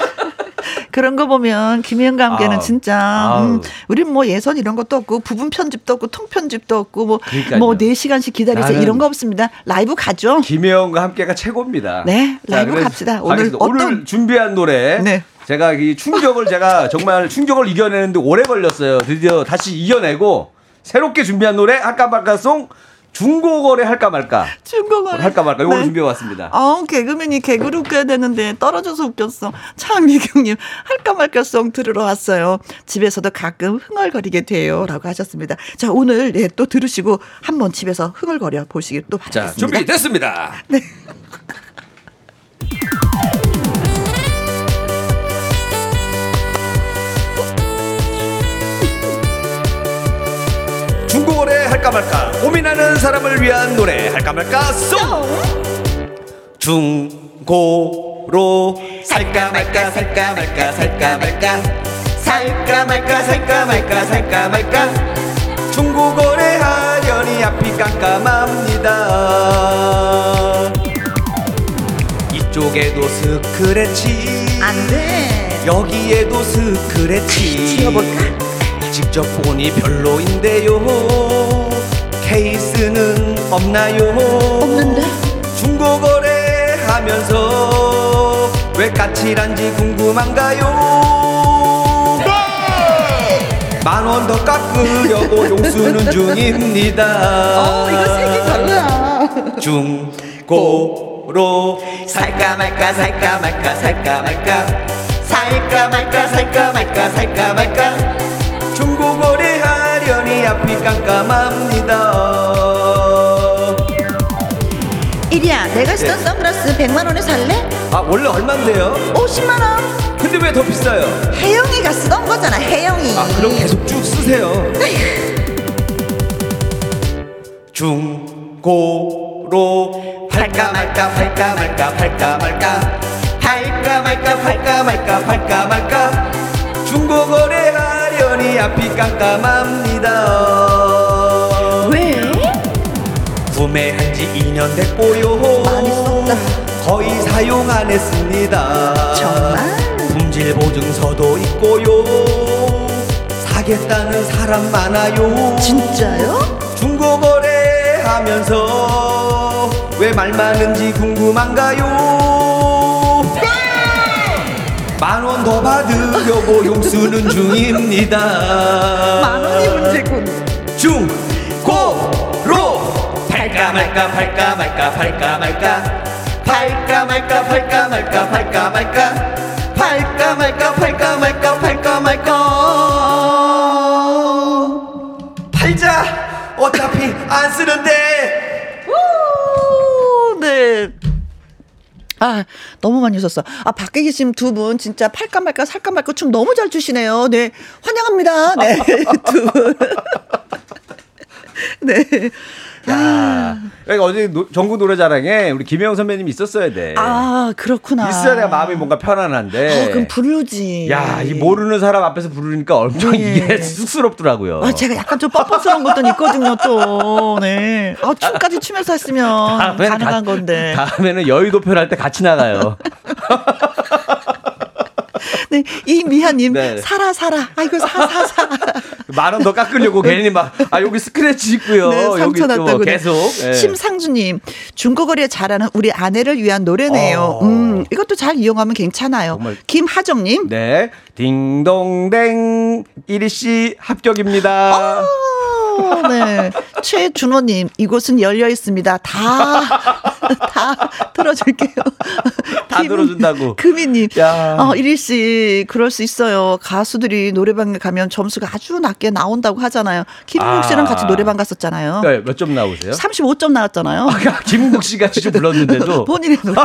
S1: 그런 거 보면 김혜영과 함께는
S2: 아우,
S1: 진짜. 음, 우린 뭐 예선 이런 것도 없고 부분 편집도 없고 통 편집도 없고 뭐. 뭐 4시간씩 기다려서
S2: 나는
S1: 이런 거 없습니다. 라이브 가죠.
S2: 김혜영과 함께가 최고입니다.
S1: 네, 라이브
S2: 그래서
S1: 갑시다. 오늘. 어떤-
S2: 오늘 준비한 노래
S1: 네.
S2: 제가 이 충격을 [LAUGHS] 제가 정말 충격을 이겨내는데 오래 걸렸어요. 드디어 다시 이겨내고 새롭게 준비한 노래 아까 바까송 중고거래 할까 말까.
S1: 중고거래.
S2: 할까 말까. 요걸
S1: 네.
S2: 준비해 왔습니다.
S1: 아, 개그맨이 개그를 웃겨야 되는데 떨어져서 웃겼어. 차미경님, 할까 말까 송 들으러 왔어요. 집에서도 가끔 흥얼거리게 돼요. 라고 하셨습니다. 자, 오늘 예, 또 들으시고 한번 집에서 흥얼거려 보시길 또
S2: 자,
S1: 바라겠습니다.
S2: 준비됐습니다. 중고거래 할까 말까 고민하는 사람을 위한 노래 할까 말까 송 중고로 살까 말까 살까 말까 살까 말까 살까 말까 살까 말까 살까 말까 중고거래 하려니 앞이 깜깜합니다 이쪽에도 스크래치
S1: 안 돼.
S2: 여기에도 스크래치
S1: 지워볼까?
S2: 직접 보니 별로인데요. 케이스는 없나요?
S1: 없는데?
S2: 중고거래 하면서 왜 까칠한지 궁금한가요? 만 원 더 깎으려고 [LAUGHS] 용수는 중입니다.
S1: 어, 이거 색이 별로야.
S2: 중고로 살까 말까 살까 말까 살까 말까. 살까 말까 살까 말까 살까 말까 중고거래 하려니 앞이 깜깜합니다
S1: 이리야, 내가 쓰던 선글라스 100만 원에 살래?
S2: 아 원래 얼만데요?
S1: 50만 원.
S2: 근데 왜 더 비싸요?
S1: 혜영이가 쓰던 거잖아, 혜영이.
S2: 아 그럼 계속 쭉 쓰세요 [LAUGHS] 중고로 팔까 말까 팔까 말까 팔까 말까 팔까 말까 팔까 말까 팔까 말까 중고거래 하 려니 앞이 깜깜합니다
S1: 왜?
S2: 구매한 지 2년 됐고요
S1: 많이 썼다.
S2: 거의 사용 안 했습니다
S1: 정말?
S2: 품질 보증서도 있고요 사겠다는 사람 많아요
S1: 진짜요?
S2: 중고거래 하면서 왜 말 많은지 궁금한가요 만 원 더 받으려고 [LAUGHS] 용수는 중입니다.
S1: 만 원이 문제군.
S2: 중고로. 팔까 말까 팔까 말까 팔까 말까. 팔까 말까 팔까 말까 팔까 말까. 팔까 말까 팔까 말까 팔까 말까. 팔자. 어차피 안 쓰는데.
S1: 우, 네. 아, 너무 많이 웃었어. 아, 밖에 계신 두 분 진짜 팔까 말까 살까 말까 춤 너무 잘 추시네요. 네. 환영합니다. 네. [LAUGHS] 두 분. [LAUGHS] 네.
S2: 야, 여기 어제 노- 전국 노래자랑에 우리 김혜영 선배님이 있었어야 돼.
S1: 아, 그렇구나.
S2: 있어야 내가 마음이 뭔가 편안한데.
S1: 아, 그럼 부르지.
S2: 야, 이 모르는 사람 앞에서 부르니까 엄청
S1: 네.
S2: 이게 쑥스럽더라고요.
S1: 아, 제가 약간 좀 뻔뻔스러운 것도 있거든요, 또. 네. 아, 춤까지 추면서 했으면 가능한
S2: 가-
S1: 건데.
S2: 다음에는 여의도 편할때 같이 나가요. [LAUGHS]
S1: 네. 이미아님,
S2: 네.
S1: 살아, 살아. 아이고, 사, 사, 사.
S2: 만 원 더 깎으려고 괜히 막, 아, 여기 스크래치 있고요.
S1: 네,
S2: 여기.
S1: 네.
S2: 계속. 예.
S1: 심상주님, 중고거래 잘하는 우리 아내를 위한 노래네요.
S2: 어.
S1: 음, 이것도 잘 이용하면 괜찮아요.
S2: 정말.
S1: 김하정님,
S2: 네. 딩동댕 이리 씨 합격입니다.
S1: 어, 네. 최준호님, 이곳은 열려 있습니다. 다, [LAUGHS] 다 들어줄게요. [LAUGHS]
S2: 다 들어준다고.
S1: 금희님,
S2: 야.
S1: 어, 이리 씨, 그럴 수 있어요. 가수들이 노래방에 가면 점수가 아주 낮게 나온다고 하잖아요. 김국 씨랑
S2: 아.
S1: 같이 노래방 갔었잖아요.
S2: 네, 몇점 나오세요?
S1: 35점 나왔잖아요.
S2: 김국 씨가 직접 불렀는데도. [LAUGHS]
S1: 본인의 노래.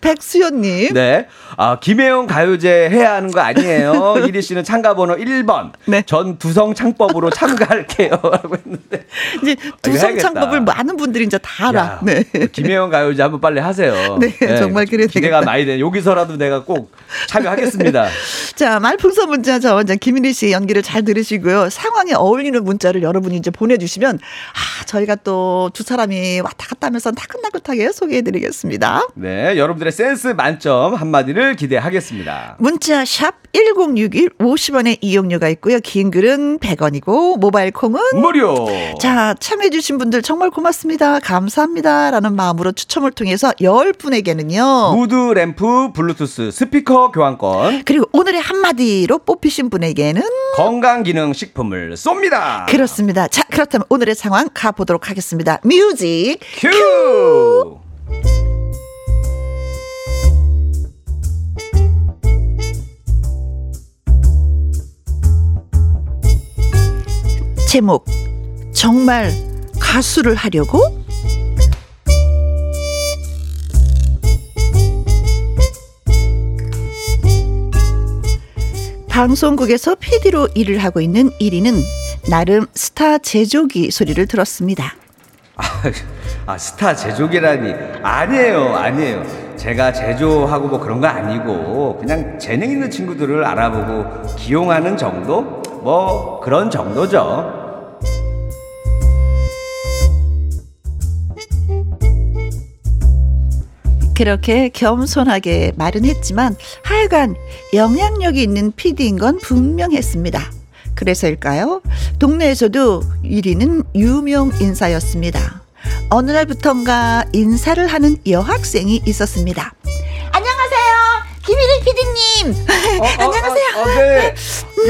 S1: 백수연님.
S2: 네. 아, 김혜영 가요제 해야 하는 거 아니에요. 이리 씨는 참가번호 1번.
S1: 네.
S2: 전 두성 창법으로 참가할게요. 라고 했는데.
S1: 이제
S2: 이거
S1: 두성창법을. 많은 분 들이 이제 다 알아.
S2: 야,
S1: 네.
S2: 김혜영 가요제 한번 빨리 하세요. [LAUGHS]
S1: 네, 정말 그래야
S2: 기대가
S1: 되겠다.
S2: 많이 돼. 여기서라도 내가 꼭 참여하겠습니다. [LAUGHS]
S1: 자, 말풍선 문자 저 이제 김일희 씨의 연기를 잘 들으시고요. 상황에 어울리는 문자를 여러분이 이제 보내주시면 아 저희가 또 두 사람이 왔다 갔다 하면서 나긋나긋하게 소개해드리겠습니다.
S2: 네, 여러분들의 센스 만점 한마디를 기대하겠습니다.
S1: 문자 샵 1061 50원의 이용료가 있고요. 긴 글은 100원이고 모바일 콩은
S2: 무료.
S1: 자, 참여해 주신 분들 정말 고맙습니다. 감사합니다. 라는 마음으로 추첨을 통해서 10분에게는요.
S2: 무드 램프 블루투스 스피커 교환권
S1: 그리고 오늘의 한마디로 뽑히신 분에게는
S2: 건강기능식품을 쏩니다.
S1: 그렇습니다. 자, 그렇다면 오늘의 상황 가보도록 하겠습니다. 뮤직
S2: 큐.
S1: 제목 정말 가수를 하려고? 방송국에서 PD로 일을 하고 있는 1위는 나름 스타 제조기 소리를 들었습니다.
S2: 아, 아, 스타 제조기라니. 아니에요 아니에요. 제가 제조하고 뭐 그런 거 아니고 그냥 재능 있는 친구들을 알아보고 기용하는 정도? 뭐 그런 정도죠
S1: 그렇게 겸손하게 말은 했지만 하여간 영향력이 있는 PD인 건 분명했습니다. 그래서일까요? 동네에서도 1위는 유명 인사였습니다. 어느 날부턴가 인사를 하는 여학생이 있었습니다. 안녕하세요. 김일희 PD님. 안녕하세요.
S2: 아, 아, 네.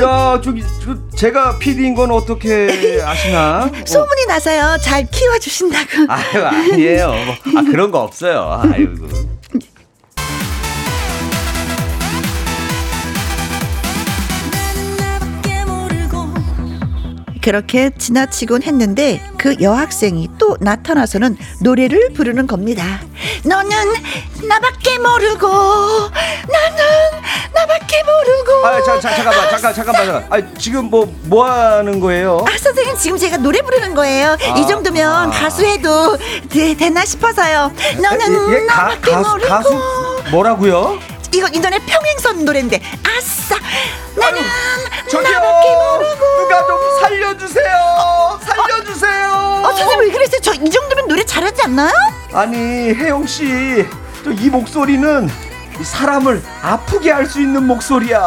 S2: 야 저기 저, 제가 PD인 건 어떻게 아시나 [LAUGHS]
S1: 소문이 나서요. 잘 키워주신다고.
S2: 아유 아니에요 뭐, 아 그런 거 없어요 아이고
S1: 그렇게 지나치곤 했는데 그 여학생이 또 나타나서는 노래를 부르는 겁니다. 너는 나밖에 모르고 나는 나밖에 모르고
S2: 아 자, 자, 잠깐만 잠깐 잠깐만 잠깐 아 지금 뭐뭐 하는 거예요
S1: 아 선생님 지금 제가 노래 부르는 거예요.
S2: 아,
S1: 이 정도면
S2: 아.
S1: 가수 해도 되, 되나 싶어서요. 너는
S2: 예, 가,
S1: 나밖에
S2: 가수
S1: 모르고
S2: 가수 뭐라고요
S1: 이거 인터넷 평행선 노래인데 아싸 나는
S2: 저기요 누가 좀 살려주세요 살려주세요
S1: 어 선생님 왜 그랬어요? 저 이 정도면 노래 잘하지 않나요?
S2: 아니 혜영 씨, 저 이 목소리는 이 사람을 아프게 할 수 있는 목소리야.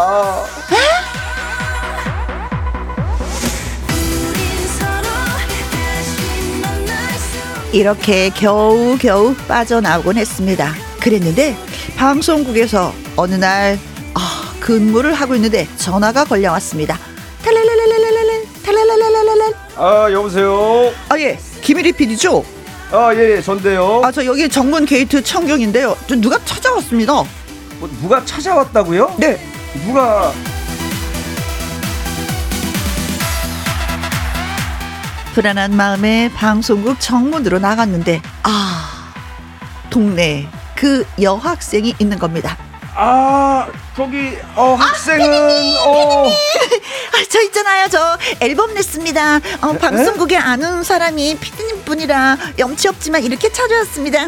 S1: 이렇게 겨우겨우 빠져나오곤 했습니다. 그랬는데 방송국에서 어느 날 아, 근무를 하고 있는데 전화가 걸려왔습니다. 탈랄랄랄랄랄랄 탈랄랄랄랄랄
S2: 아 여보세요.
S1: 아 예, 김일희 PD죠?
S2: 아 예 예, 전데요.
S1: 아 저 여기 정문 게이트 청경인데요. 저 누가 찾아왔습니다.
S2: 뭐, 누가 찾아왔다고요?
S1: 네.
S2: 누가?
S1: 불안한 마음에 방송국 정문으로 나갔는데 아 동네 그 여학생이 있는 겁니다.
S2: 아 저기 어 학생은 어
S1: 아, 저 있잖아요. 저 앨범 냈습니다. 어, 방송국에 아는 사람이 피디님 분이라 염치 없지만 이렇게 찾아왔습니다.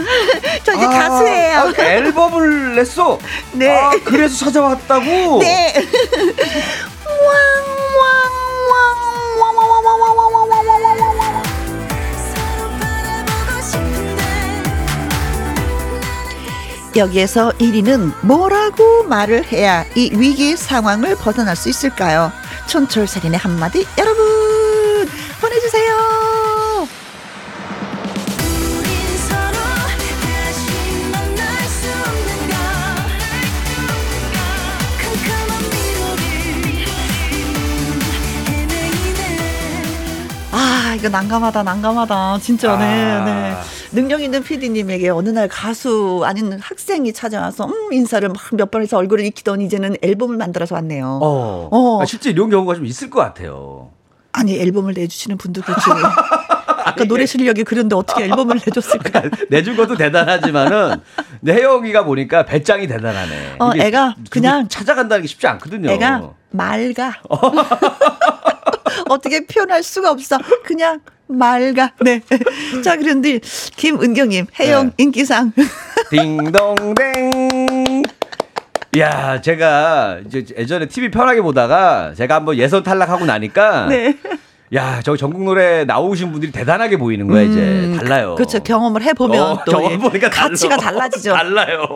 S1: 저 이제
S2: 아,
S1: 가수예요.
S2: 아, 앨범을 냈어.
S1: 네.
S2: 아, 그래서 찾아왔다고.
S1: 네. 왕왕왕왕왕왕왕왕왕왕왕왕왕왕왕 여기에서 1위는 뭐라고 말을 해야 이 위기 상황을 벗어날 수 있을까요? 촌철살인의 한마디 여러분 보내주세요. 아 이거 난감하다 난감하다 진짜 네,
S2: 아.
S1: 네. 능력 있는 PD님에게 어느 날 가수 아닌 학생이 찾아와서 음, 인사를 막 몇 번 해서 얼굴을 익히더니 이제는 앨범을 만들어서 왔네요.
S2: 어.
S1: 어.
S2: 아, 실제 이런 경우가 좀 있을 것 같아요.
S1: 아니 앨범을 내주시는 분도 그렇지. [LAUGHS] 아까 노래 실력이 그런데 어떻게 앨범을 내줬을까?
S2: 내준 것도 대단하지만 내 혜영이가 보니까 배짱이 대단하네.
S1: 어, 애가 그냥-
S2: 찾아간다는 게 쉽지 않거든요.
S1: 애가 맑아. [LAUGHS] 어떻게 표현할 수가 없어. 그냥 맑아. 네. 자 그런데 김은경님 해영
S2: 네.
S1: 인기상.
S2: 딩동댕. 야, 제가 이제 예전에 TV 편하게 보다가 제가 한번 예선 탈락하고 나니까
S1: 네.
S2: 야, 저 전국 노래 나오신 분들이 대단하게 보이는 거야, 이제. 달라요.
S1: 그렇죠. 경험을 해보면
S2: 어,
S1: 또
S2: 경험 보니까
S1: 가치가
S2: 달라.
S1: 달라지죠.
S2: 달라요.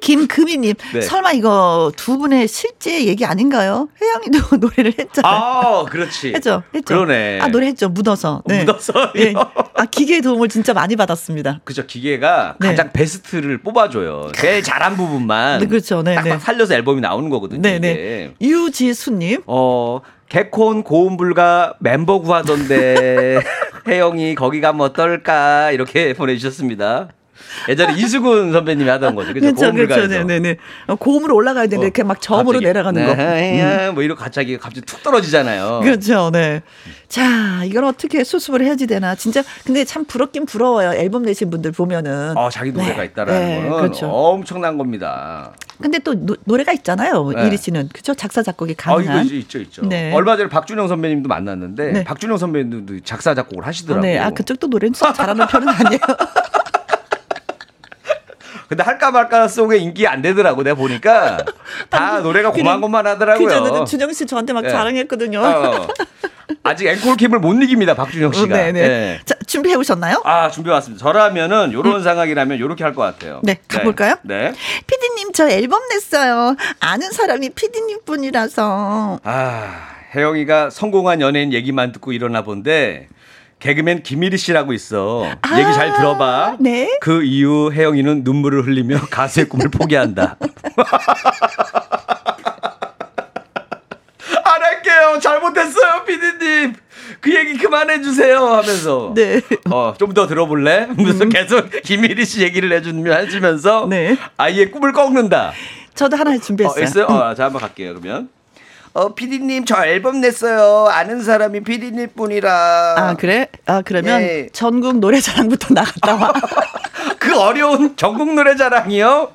S1: 김금희님,
S2: 네.
S1: 설마 이거 두 분의 실제 얘기 아닌가요? 혜영이도 [LAUGHS] 노래를 했잖아요.
S2: 아, 그렇지.
S1: 했죠, 했죠.
S2: 그러네.
S1: 아, 노래 했죠. 묻어서.
S2: 묻어서.
S1: 예. 아, 기계의 도움을 진짜 많이 받았습니다.
S2: 그죠 기계가
S1: 네.
S2: 가장 베스트를 뽑아줘요. 제일 잘한 부분만
S1: 네, 그렇죠. 네,
S2: 딱딱
S1: 네.
S2: 살려서 앨범이 나오는 거거든요.
S1: 네네.
S2: 이게.
S1: 유지수님.
S2: 어 개콘 고음 불가 멤버 구하던데 [LAUGHS] 혜영이 거기 가면 어떨까 이렇게 보내주셨습니다. 예전에 이수근 선배님이 하던 거죠. 그죠?
S1: 그렇죠. 그렇죠. 네네네. 어, 고음으로 올라가야 되는데 이렇게 막 점으로
S2: 갑자기,
S1: 내려가는 거. 음.
S2: 네, 뭐 이러고 갑자기 갑자기 툭 떨어지잖아요.
S1: 그렇죠, 네. 자, 이걸 어떻게 수습을 해야지 되나. 진짜, 근데 참 부럽긴 부러워요. 앨범 내신 분들 보면은.
S2: 어, 자기 노래가
S1: 네,
S2: 있다라는
S1: 네,
S2: 거는
S1: 그렇죠.
S2: 엄청난 겁니다.
S1: 근데 또 노, 노래가 있잖아요.
S2: 네.
S1: 이리 씨는. 그죠? 작사, 작곡이
S2: 아, 이거
S1: 가능한.
S2: 있죠, 있죠, 있죠.
S1: 네.
S2: 얼마 전에 박준영 선배님도 만났는데
S1: 네.
S2: 박준영 선배님도 작사 작곡을 하시더라고요.
S1: 네. 아, 그쪽도 노래는 참 잘하는 편은 아니에요. [LAUGHS]
S2: 근데 할까 말까 송에 인기 안 되더라고 내가 보니까 [LAUGHS] 다 노래가 고만고만 하더라고요.
S1: 그전에는 준영 씨 저한테 막
S2: 네.
S1: 자랑했거든요.
S2: 어. 아직 앵콜킴을 못 이깁니다 박준영 씨가.
S1: 네네.
S2: 예.
S1: 자, 준비해 오셨나요?
S2: 아 준비 왔습니다. 저라면은 요런 상황이라면 요렇게 할 것 같아요.
S1: 네, 가볼까요?
S2: 네.
S1: 피디님, 저 앨범 냈어요. 아는 사람이 피디님 뿐이라서.
S2: 아 혜영이가 성공한 연예인 얘기만 듣고 일어나 본데 개그맨 김일희 씨라고 있어.
S1: 아,
S2: 얘기 잘 들어봐.
S1: 네.
S2: 그 이후 혜영이는 눈물을 흘리며 [LAUGHS] 가수의 꿈을 포기한다. [LAUGHS] 안 할게요. 잘못했어요, 피디님. 그 얘기 그만해 주세요 하면서
S1: 네. 음.
S2: 어, 좀 더 들어볼래? 하면서 계속 김일희 씨 얘기를 해주면 해주면서
S1: 네.
S2: 아이의 꿈을 꺾는다.
S1: 저도 하나
S2: 어,
S1: 준비했어요.
S2: 있어요? 어, 자, 한번 갈게요, 그러면. 어, 피디님, 저 앨범 냈어요. 아는 사람이 피디님 뿐이라.
S1: 아, 그래? 아, 그러면
S2: 예.
S1: 전국 노래자랑부터 나갔다 와. [LAUGHS]
S2: 그 어려운 전국 노래자랑이요?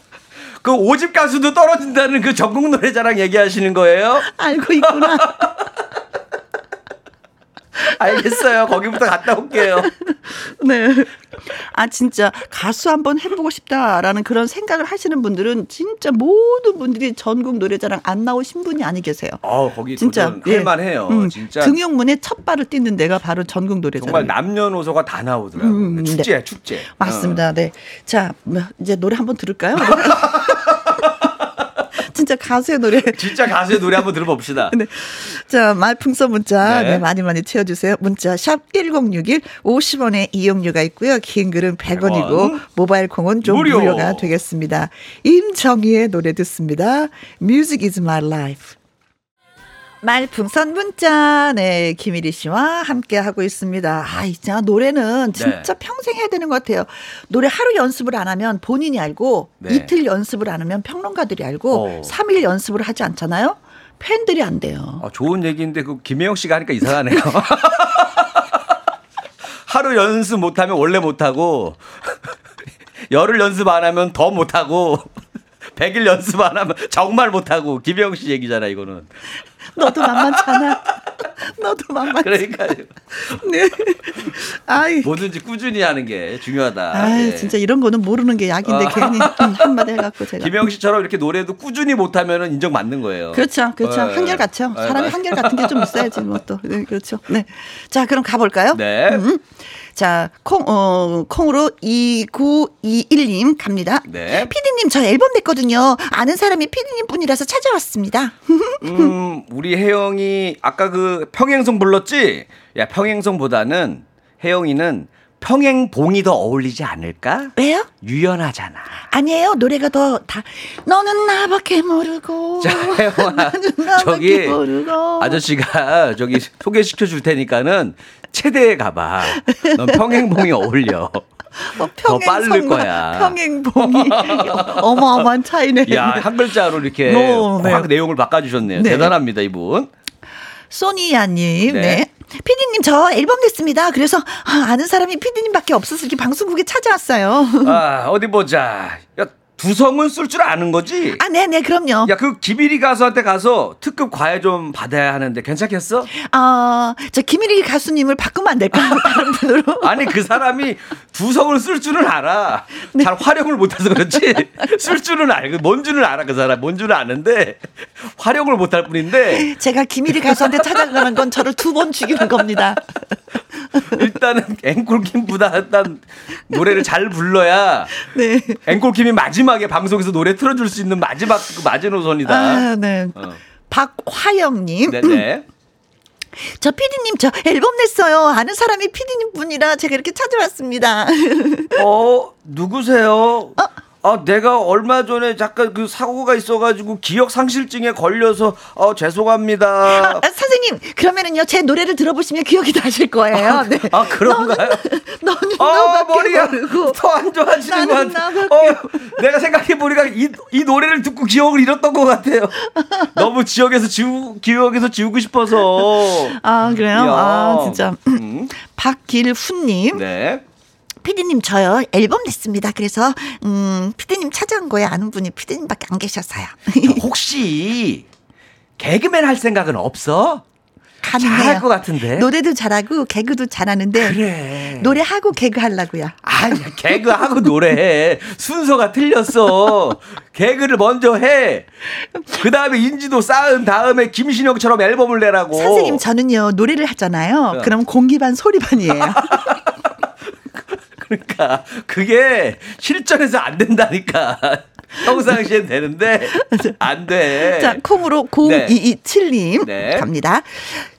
S2: 그 오집 가수도 떨어진다는 그 전국 노래자랑 얘기하시는 거예요?
S1: 알고 있구나. [LAUGHS] [LAUGHS]
S2: 알겠어요. 거기부터 갔다 올게요. [LAUGHS]
S1: 네. 아, 진짜 가수 한번 해보고 싶다라는 그런 생각을 하시는 분들은 진짜 모든 분들이 전국 노래자랑 안 나오신 분이 아니 계세요.
S2: 어, 거기
S1: 진짜
S2: 할만해요.
S1: 음,
S2: 진짜
S1: 등용문에 첫 발을 딛는 데가 바로 전국 노래자랑.
S2: 정말 남녀노소가 다 나오더라고요.
S1: 음,
S2: 축제야, 축제.
S1: 맞습니다. 네. 자, 뭐, 이제 노래 한번 들을까요? [LAUGHS] 진짜 가수의 노래.
S2: 어, [LAUGHS] 진짜 가수의 노래 한번 들어봅시다. [LAUGHS]
S1: 네. 자, 말풍선 문자
S2: 네.
S1: 네. 많이 많이 채워주세요. 문자 샵 1061, 50원의 이용료가 있고요. 긴 글은 100원이고
S2: 100원.
S1: 모바일 콩은 좀
S2: 무료.
S1: 무료가 되겠습니다. 임정희의 노래 듣습니다. Music is my life. 말풍선 문자, 네, 김일희 씨와 함께 하고 있습니다. 아, 진짜 노래는 진짜
S2: 네.
S1: 평생 해야 되는 것 같아요. 노래 하루 연습을 안 하면 본인이 알고,
S2: 네.
S1: 이틀 연습을 안 하면 평론가들이 알고,
S2: 어.
S1: 삼일 연습을 하지 않잖아요? 팬들이 안 돼요.
S2: 어, 좋은 얘기인데 그 김혜영 씨가 하니까 이상하네요. [LAUGHS] 하루 연습 못하면 원래 못하고 [LAUGHS] 열흘 연습 안 하면 더 못하고 [LAUGHS] 100일 연습 안 하면 정말 못하고 김혜영 씨 얘기잖아 이거는.
S1: 너도 만만찮아. [LAUGHS] 너도 만만찮아.
S2: 그러니까
S1: 네. 아이.
S2: 뭐든지 꾸준히 하는 게 중요하다.
S1: 아이,
S2: 예.
S1: 진짜 이런 거는 모르는 게 약인데
S2: 어. [LAUGHS]
S1: 괜히 음, 한마디 해갖고 제가.
S2: 김혜영 씨처럼 이렇게 노래도 꾸준히 못하면 인정 맞는 거예요.
S1: 그렇죠, 그렇죠.
S2: 예.
S1: 한결 같죠.
S2: 예,
S1: 사람이
S2: 맞-
S1: 한결 같은 게 좀 있어야지, 뭐 또. 네, 그렇죠. 네. 자, 그럼 가볼까요?
S2: 네.
S1: 음. 자, 콩, 어, 콩으로 2921님 갑니다.
S2: 네.
S1: 피디님, 저 앨범 냈거든요. 아는 사람이 피디님 뿐이라서 찾아왔습니다. [LAUGHS]
S2: 음, 우리 혜영이 아까 그 평행송 불렀지? 야, 평행송보다는 혜영이는 평행봉이 더 어울리지 않을까?
S1: 왜요?
S2: 유연하잖아.
S1: 아니에요. 노래가 더 다, 너는 나밖에 모르고. [LAUGHS]
S2: 자, 혜영아. [LAUGHS] 저기
S1: 모르고.
S2: 아저씨가 저기 소개시켜 줄 테니까는 체대에 가봐. 넌 평행봉이 어울려. [LAUGHS]
S1: 어,
S2: 더 빠를
S1: 평행성과
S2: 거야.
S1: 평행봉이 [LAUGHS] 어마어마한 차이네.
S2: 야, 한 글자로 이렇게
S1: 오, 네.
S2: 확 내용을 바꿔주셨네요.
S1: 네.
S2: 대단합니다, 이분.
S1: 소니아님,
S2: 네.
S1: 네. 피디님, 저 앨범 냈습니다. 그래서 아, 아는 사람이 피디님밖에 이렇게 방송국에 찾아왔어요.
S2: 아, 어디 보자. 야, 두성은 쓸 줄 아는 거지?
S1: 아, 네네, 그럼요.
S2: 야, 그 김일희 가수한테 가서 특급 과외 좀 받아야 하는데 괜찮겠어?
S1: 아, 저 김일희 가수님을 바꾸면 안 될까요? [LAUGHS] 다른 분으로.
S2: 아니, 그 사람이 두성을 쓸 줄은 알아.
S1: 네.
S2: 잘 활용을 못해서 그렇지. 쓸 줄은 알고, 뭔 줄은 알아, 그 사람. 뭔 줄은 아는데, 활용을 못할 뿐인데,
S1: 제가 김일희 가수한테 찾아가는 건 저를 두 번 죽이는 겁니다. [LAUGHS]
S2: 일단은 앵콜킴보다 일단 노래를 잘 불러야
S1: 네.
S2: 앵콜킴이 마지막에 방송에서 노래 틀어줄 수 있는 마지막 그 마지노선이다.
S1: 아, 네.
S2: 어.
S1: 박화영님.
S2: 네네. [CLEARS THROAT]
S1: 저 피디님 저 앨범 냈어요. 아는 사람이 피디님 분이라 제가 이렇게 찾아왔습니다. [LAUGHS]
S2: 어 누구세요?
S1: 어?
S2: 아, 내가 얼마 전에 잠깐 그 사고가 있어가지고 기억 상실증에 걸려서 어 죄송합니다. [LAUGHS]
S1: 아, 선생님 그러면은요 제 노래를 들어보시면 기억이 나실 거예요. 네.
S2: 아 그런가요?
S1: 너는
S2: 아
S1: 너밖에
S2: 머리가
S1: 모르고
S2: 더안 좋아지는 것 같아. 어, 내가 생각해 보니까 이, 이 노래를 듣고 기억을 잃었던 것 같아요. 너무 지역에서 지우 기억에서 지우고 싶어서.
S1: 아 그래요?
S2: 이야.
S1: 아 진짜
S2: 음,
S1: 박길훈님
S2: 네.
S1: 피디님 저요 앨범 냈습니다. 그래서 음 피디님 찾아온 거예요. 아는 분이 피디님밖에 안 계셔서요.
S2: 혹시 개그맨 할 생각은 없어? 잘할 것 같은데.
S1: 노래도 잘하고 개그도 잘하는데
S2: 그래.
S1: 노래하고 개그 하려고요.
S2: 아니 개그하고 노래해 순서가 틀렸어 개그를 먼저 해 그 다음에 인지도 쌓은 다음에 김신영처럼 앨범을 내라고
S1: 선생님 저는요 노래를 하잖아요.
S2: 네.
S1: 그럼 공기 반 소리 반이에요. [LAUGHS]
S2: 그러니까 그게 실전에서 안 된다니까 [LAUGHS] 평상시엔 되는데 안 돼
S1: 자 콩으로 0227님
S2: 네.
S1: 갑니다.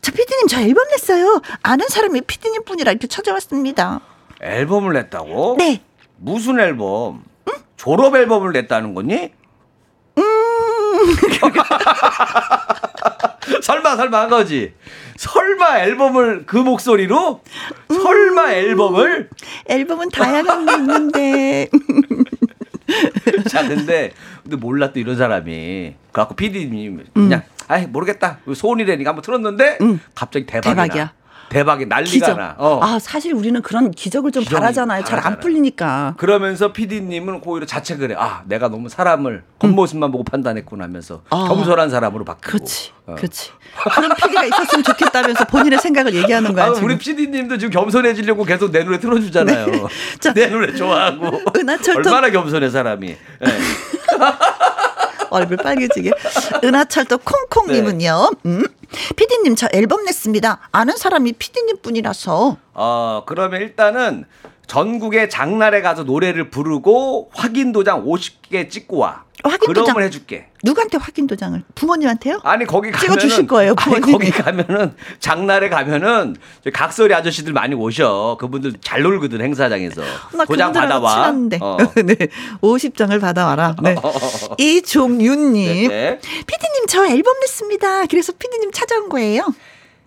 S1: 저 피디님 저 앨범 냈어요. 아는 사람이 피디님 뿐이라 이렇게 찾아왔습니다.
S2: 앨범을 냈다고
S1: 네.
S2: 무슨 앨범 졸업 앨범을 냈다는 거니
S1: 음. [LAUGHS]
S2: 설마 설마 한 거지 설마 앨범을 그 목소리로 설마 앨범을
S1: 앨범은 다양한 게 있는데 [LAUGHS]
S2: 자, 근데, 근데 몰라 또 이런 사람이. 그래갖고 PD님 그냥, 아이, 모르겠다. 소원이라니까 한번 틀었는데,
S1: 음.
S2: 갑자기 대박이
S1: 대박이야.
S2: 나. 대박이 난리가
S1: 기적.
S2: 나. 어.
S1: 아 사실 우리는 그런 기적을 좀 바라잖아요. 잘 안. 풀리니까.
S2: 그러면서 PD님은 오히려 자책을 해. 아, 내가 너무 사람을 겉모습만 보고 판단했구나 하면서
S1: 아.
S2: 겸손한 사람으로 바뀌고.
S1: 그렇지,
S2: 어.
S1: 그렇지. 그런 PD가 있었으면 좋겠다면서 본인의 생각을 얘기하는 거야.
S2: 아,
S1: 지금.
S2: 우리 PD님도 지금 겸손해지려고 계속 내 노래 틀어주잖아요.
S1: 네. 자.
S2: 내 노래 좋아하고.
S1: 은하철도-
S2: 얼마나 겸손해, 사람이. 예. [LAUGHS]
S1: 얼굴 빨개지게. 은하철도 콩콩님은요.
S2: 네.
S1: 음. 피디님 저 앨범 냈습니다. 아는 사람이 피디님 뿐이라서.
S2: 어, 그러면 일단은 전국의 장날에 가서 노래를 부르고 확인 도장 50개 찍고 와.
S1: 확인 도장.
S2: 해줄게.
S1: 누구한테 확인 도장을? 부모님한테요?
S2: 아니 거기 가면은
S1: 찍어주실 거예요,
S2: 아니
S1: 부모님이.
S2: 거기 가면은 장날에 가면은 저 각설이 아저씨들 많이 오셔. 그분들 잘 놀거든 행사장에서.
S1: 나
S2: 도장 받아와.
S1: 친한데.
S2: 어. [LAUGHS]
S1: 네. 50장을 받아와라. 네. [LAUGHS] 이종윤님.
S2: 네.
S1: 피디님 저 앨범 냈습니다. 그래서 피디님 찾아온 거예요.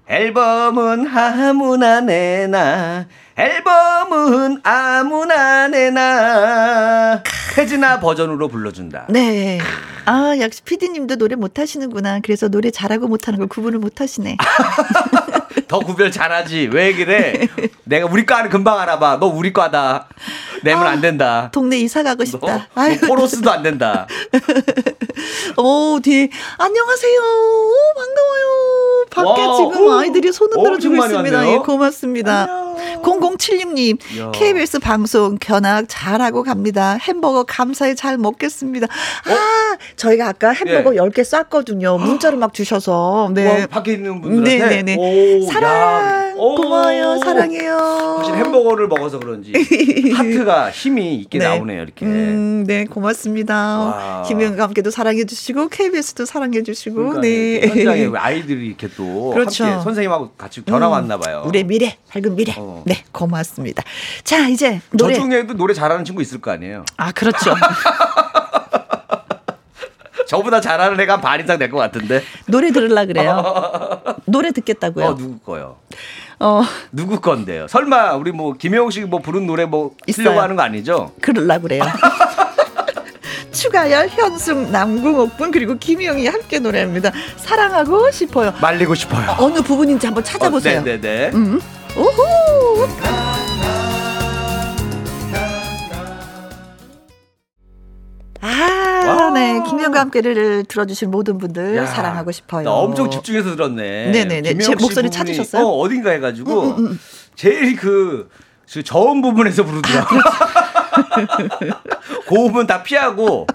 S2: 앨범은 아무나 내나 앨범은 아무나 내나 혜진아 버전으로 불러준다.
S1: 네. 아, 역시 피디님도 노래 못하시는구나. 그래서 노래 잘하고 못하는 걸 구분을 못하시네. [LAUGHS]
S2: 더 구별 잘하지. 왜 그래? 내가 우리 과는 금방 알아봐. 너 우리 과다. 내면 안 된다.
S1: 동네 이사 가고
S2: 너,
S1: 싶다.
S2: 너
S1: 아유,
S2: 코러스도 안 된다. [LAUGHS]
S1: 오, 뒤에 안녕하세요. 오, 반가워요. 밖에
S2: 와,
S1: 지금
S2: 오,
S1: 아이들이 손 흔들어 주고
S2: 엄청 많이
S1: 있습니다. 예, 고맙습니다.
S2: 안녕.
S1: 0076님,
S2: 이야.
S1: KBS 방송 견학 잘하고 갑니다. 햄버거 감사히 잘 먹겠습니다. 아, 저희가 아까 햄버거
S2: 예.
S1: 10개 쐈거든요. 문자로 막 주셔서. [GASPS] 네.
S2: 와, 밖에 있는 분들한테
S1: 네네네.
S2: 오,
S1: 사랑,
S2: 야. 오.
S1: 고마워요. 사랑해요.
S2: 사실 햄버거를 먹어서 그런지 하트가 힘이 있게 나오네요. 이렇게.
S1: 음, 네, 고맙습니다.
S2: 와.
S1: 김영과 함께도 사랑해 주시고, KBS도 사랑해 주시고,
S2: 그러니까
S1: 네.
S2: 현장에 우리 아이들이 이렇게 또
S1: 그렇죠.
S2: 함께 선생님하고 같이 전화 왔나 봐요.
S1: 우리의 미래, 밝은 미래.
S2: 어.
S1: 네, 고맙습니다. 자, 이제 노래.
S2: 저 중에도 노래 잘하는 친구 있을 거 아니에요.
S1: 아, 그렇죠. [LAUGHS]
S2: 저보다 잘하는 애가 반 이상 될 것 같은데.
S1: 노래 들으려 그래요. [LAUGHS] 노래 듣겠다고요.
S2: 어 누구 거요?
S1: 어,
S2: 누구 건데요? 설마 우리 뭐 김혜영 씨뭐 부른 노래 뭐 쓰려고. 하는 거 아니죠?
S1: 그러려 그래요. [LAUGHS] 추가열, 현숙, 남궁옥분 그리고 김희영이 함께 노래합니다. 사랑하고 싶어요.
S2: 말리고 싶어요.
S1: 어느 부분인지 한번 찾아보세요.
S2: 어, 네네네.
S1: 음. 오호. 아,
S2: 와.
S1: 네. 김영과 함께를 들어주신 모든 분들
S2: 야,
S1: 사랑하고 싶어요.
S2: 나 엄청 집중해서 들었네.
S1: 네네네.
S2: 제씨
S1: 목소리 찾으셨어요? 음,
S2: 어, 어딘가 해가지고 제일 그, 그 저음 부분에서 부르더라고.
S1: 아, [LAUGHS]
S2: 고음은 다 피하고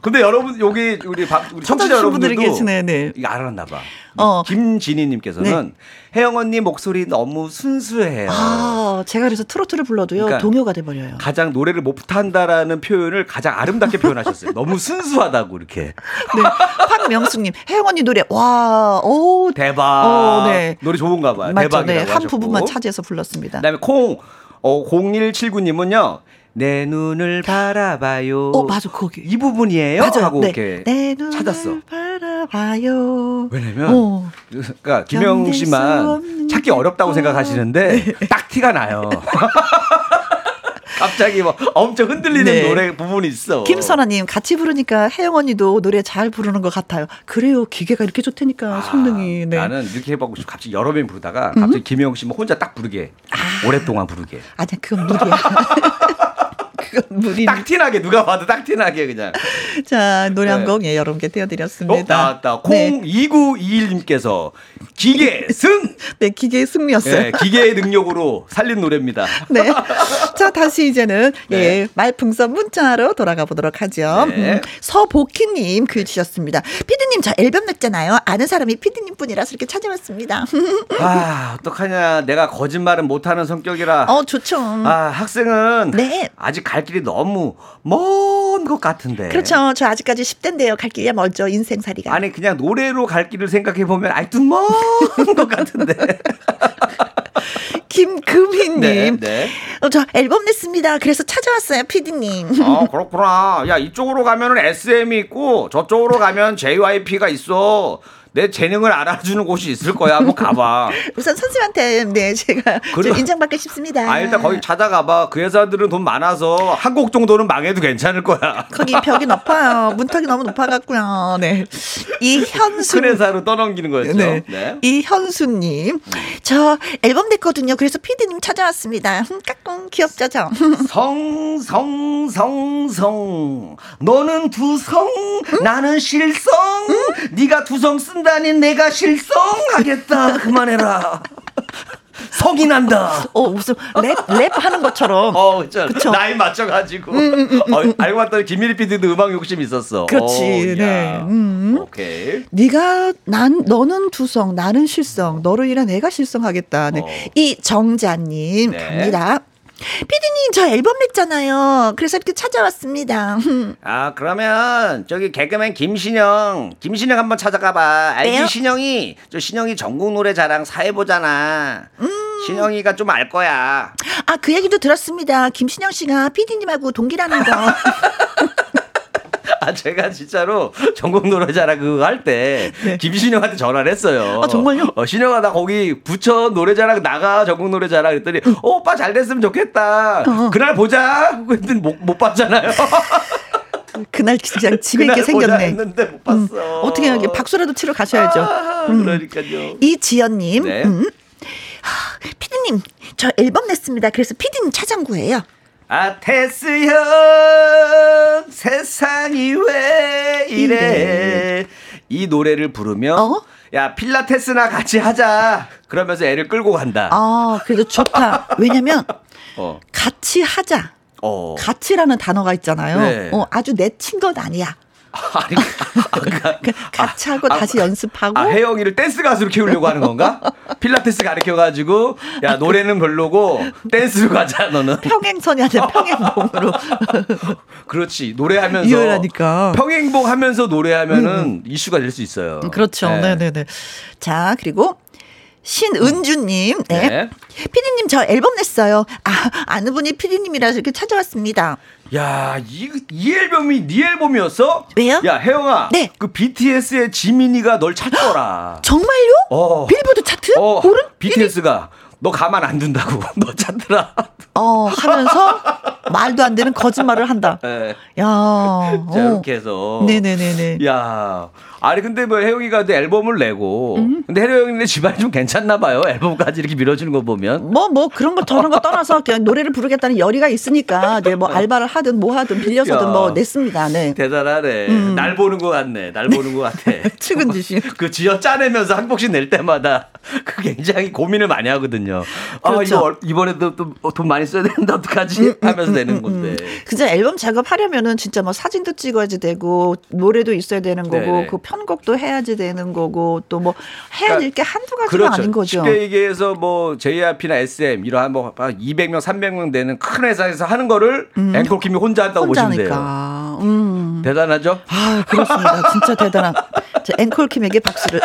S2: 근데 여러분 여기 우리 박 우리 청취자 여러분들도
S1: 계시네, 네.
S2: 이거 알았나 봐.
S1: 어.
S2: 김진희님께서는 혜영 언니 목소리 너무 순수해요.
S1: 아, 제가 그래서 트로트를 불러도요,
S2: 그러니까
S1: 동요가 돼버려요.
S2: 가장 노래를 못한다라는 표현을 가장 아름답게 표현하셨어요. 너무 순수하다고 이렇게.
S1: 네. 황명숙님, 혜영 언니 노래, 와, 오,
S2: 대박.
S1: 어, 네.
S2: 노래 좋은가 봐요.
S1: 맞죠.
S2: 대박이라고
S1: 네, 한
S2: 하셨고.
S1: 부분만 차지해서 불렀습니다.
S2: 그다음에 콩 어, 0179님은요. 내 눈을 바라봐요.
S1: 어, 맞아, 거기.
S2: 이 부분이에요?
S1: 맞아요.
S2: 하고
S1: 네.
S2: 이렇게
S1: 내 눈을
S2: 찾았어.
S1: 바라봐요.
S2: 왜냐면
S1: 어.
S2: 그러니까 김영 씨만 찾기 어렵다고 생각하시는데
S1: 네.
S2: 딱 티가 나요. [LAUGHS] 갑자기 뭐 엄청 흔들리는
S1: 네.
S2: 노래 부분이 있어.
S1: 김선아님 같이 부르니까 혜영 언니도 노래 잘 부르는 것 같아요. 그래요, 기계가 이렇게 좋다니까 성능이. 네.
S2: 나는 이렇게 해보고 싶어. 갑자기 여러 명 부르다가 갑자기 김영 씨만 혼자 딱 부르게
S1: 아.
S2: 오랫동안 부르게.
S1: 아니야, 그건 무리야. [LAUGHS] 무리.
S2: 딱 티나게 누가 봐도 딱 티나게 그냥. [LAUGHS]
S1: 자 노래 한
S2: 네.
S1: 곡 예, 여러분께
S2: 어,
S1: 띄워드렸습니다.
S2: 나왔다.
S1: 네,
S2: 02921님께서 기계 승! [LAUGHS]
S1: 네 기계의 승리였어요.
S2: 네, 기계의 능력으로 살린 노래입니다. [LAUGHS]
S1: 네. 자, 다시 이제는,
S2: 네.
S1: 예, 말풍선 문자로 돌아가 보도록 하죠.
S2: 네.
S1: 음, 서복희님 글 주셨습니다. 피디님, 저 앨범 냈잖아요. 아는 사람이 피디님 뿐이라서 이렇게 찾아왔습니다.
S2: 아, 어떡하냐. 내가 거짓말은 못하는 성격이라.
S1: 어, 좋죠.
S2: 아, 학생은
S1: 네.
S2: 아직 갈 길이 너무 먼 것 같은데.
S1: 그렇죠. 저 아직까지 10대인데요. 갈 길이 멀죠. 인생살이가.
S2: 아니 그냥 노래로 갈 길을 생각해 보면 아직도 먼 [LAUGHS] 것 같은데. [LAUGHS]
S1: 김금희님.
S2: 네, 네.
S1: 어, 저 앨범 냈습니다. 그래서 찾아왔어요, 피디님.
S2: 어 그렇구나. 야 이쪽으로 가면은 SM이 있고 저쪽으로 가면 JYP가 있어. 내 재능을 알아주는 곳이 있을 거야. 한번 가봐. [LAUGHS]
S1: 우선 선생님한테, 네, 제가. 좀 인정받고 싶습니다.
S2: 아 일단 거기 찾아가봐. 그 회사들은 돈 많아서 한 곡 정도는 망해도 괜찮을 거야.
S1: 거기 벽이 높아요. 문턱이 너무 높아갖고요. 네. 이현수.
S2: 큰 회사로 떠넘기는 거였죠.
S1: 네.
S2: 네.
S1: 이현수님. 저 앨범 냈거든요. 그래서 피디님 찾아왔습니다. 흠, 까꿍 귀엽죠, [LAUGHS] 저.
S2: 성성성성 너는 두성 나는 실성 네가 두성 쓴다 니 내가 실성하겠다 그만해라 [LAUGHS] 성이 난다
S1: 어, 무슨 랩, 랩 하는 것처럼.
S2: 어, 그쵸.
S1: 그쵸.
S2: 라임 맞춰가지고. 어, 알고 봤더니 김민희 PD도 음악 욕심 있었어.
S1: 그렇지,
S2: 어,
S1: 네.
S2: 야.
S1: 음.
S2: 오케이.
S1: 네가 난 너는 두성 나는 실성 너로 인해 내가 실성하겠다. 네.
S2: 어.
S1: 이 정자님
S2: 네.
S1: 갑니다. 피디님 저 앨범 냈잖아요. 그래서 이렇게 찾아왔습니다. [LAUGHS]
S2: 아, 그러면 저기 개그맨 김신영, 김신영 한번 찾아가봐. 알지?
S1: 왜요?
S2: 신영이, 저 신영이 전국 노래 자랑 사회보잖아. 신영이가 좀 알 거야.
S1: 아 그 얘기도 들었습니다. 김신영 씨가 피디님하고 동기라는 거. [LAUGHS]
S2: 아, [LAUGHS] 제가 진짜로 전국 노래자랑 그거 할 때 김신영한테 전화를 했어요.
S1: 네. 아, 정말요?
S2: 어, 신영아, 나 거기 부천 노래자랑 나가 전국 노래자랑 그랬더니 어, 오빠 잘 됐으면 좋겠다.
S1: 어.
S2: 그날 보자. 그랬더니 못, 못 봤잖아요. [LAUGHS]
S1: 그날 그냥 [LAUGHS] 집에 있게 생겼네.
S2: 했는데 못 봤어.
S1: 음, 어떻게 하게 박수라도 치러 가셔야죠.
S2: 아, 그러니까요.
S1: 이지연님,
S2: 네.
S1: 음. 하, 피디님, 저 앨범 냈습니다. 그래서 피디님 거예요.
S2: 아테스 형 세상이 왜 이래
S1: 이래.
S2: 이 노래를 부르면
S1: 어?
S2: 야 필라테스나 같이 하자 그러면서 애를 끌고 간다
S1: 아, 그래도 좋다. 왜냐면 [LAUGHS]
S2: 어.
S1: 같이 하자.
S2: 어.
S1: 같이라는 단어가 있잖아요.
S2: 네.
S1: 어, 아주 내친 건 아니야.
S2: 아니, 아, 그러니까,
S1: 그 같이 하고
S2: 아,
S1: 다시 연습하고.
S2: 아, 혜영이를 댄스 가수로 키우려고 하는 건가? 필라테스 가르쳐가지고,
S1: 아,
S2: 야, 노래는 별로고, 댄스로 가자, 너는.
S1: 평행선이 아니라 [LAUGHS] 평행봉으로.
S2: 그렇지. 노래하면서.
S1: 이해하니까.
S2: 평행봉 하면서 노래하면은 이슈가 될 수 있어요.
S1: 그렇죠.
S2: 네.
S1: 네, 네, 네. 자, 그리고 신은주님, 네.
S2: 네.
S1: 피디님 저 앨범 냈어요. 아, 아는 분이 피디님이라서 이렇게 찾아왔습니다.
S2: 야, 이, 이 앨범이 네 앨범이었어?
S1: 왜요?
S2: 야, 혜영아.
S1: 네.
S2: 그 BTS의 지민이가 널 찾더라. [GASPS]
S1: 정말요?
S2: 어.
S1: 빌보드 차트?
S2: 어,
S1: 오른?
S2: BTS가 너 가만 안 둔다고 [LAUGHS] 너 찾더라.
S1: 어, 하면서 말도 안 되는 거짓말을 한다.
S2: 예.
S1: 야. [LAUGHS]
S2: 자,
S1: 어.
S2: 이렇게 해서.
S1: 네네네네.
S2: 야. 아니 근데 뭐 혜영이가 또 앨범을 내고
S1: 음.
S2: 근데 혜영이네 집안이 좀 괜찮나 봐요. 앨범까지 이렇게 밀어주는 거 보면.
S1: 뭐, 뭐, 그런 거, 저런 거 떠나서 그냥 노래를 부르겠다는 열의가 있으니까, 네, 뭐, 알바를 하든 뭐 하든 빌려서든
S2: 야.
S1: 뭐 냈습니다. 네.
S2: 대단하네.
S1: 음.
S2: 날 보는 것 같네. 날 보는 것 같아. [LAUGHS]
S1: 측은지심.
S2: 그 지어 짜내면서 한 곡씩 낼 때마다 그 굉장히 고민을 많이 하거든요. 그러니까요. 아,
S1: 그렇죠.
S2: 얼- 이번에도 또돈 많이 써야 된다, 어떡하지? 하면서 내는 건데.
S1: 진짜 앨범 작업하려면은 진짜 뭐 사진도 찍어야지 되고 노래도 있어야 되는 거고
S2: 네네.
S1: 그 편곡도 해야지 되는 거고 또 뭐 해야
S2: 그러니까
S1: 될게 한두 가지가 아닌 거죠.
S2: 쉽게 얘기해서 뭐 JYP나 SM 이러한 뭐 200명, 300명 되는 큰 회사에서 하는 거를 앵콜킴이 혼자 한다고
S1: 음. 혼자
S2: 보시면 돼요.
S1: 하니까. 음.
S2: 대단하죠?
S1: 아, 그렇습니다. 진짜 대단한. [LAUGHS] 자, 앵콜킴에게 박수를.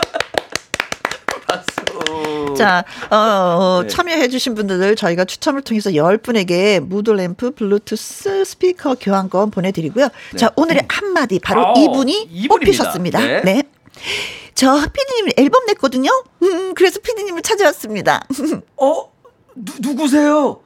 S1: 자, 어, 어,
S2: 네.
S1: 참여해주신 분들 저희가 추첨을 통해서 10분에게 무드램프 블루투스 스피커 교환권 보내드리고요. 자, 오늘의 한마디 바로
S2: 네. 어,
S1: 이분이
S2: 이분입니다.
S1: 뽑히셨습니다.
S2: 네.
S1: 네. 저 피디님 앨범 냈거든요. 음, 그래서 피디님을 찾아왔습니다. [LAUGHS]
S2: 어? 누, 누구세요?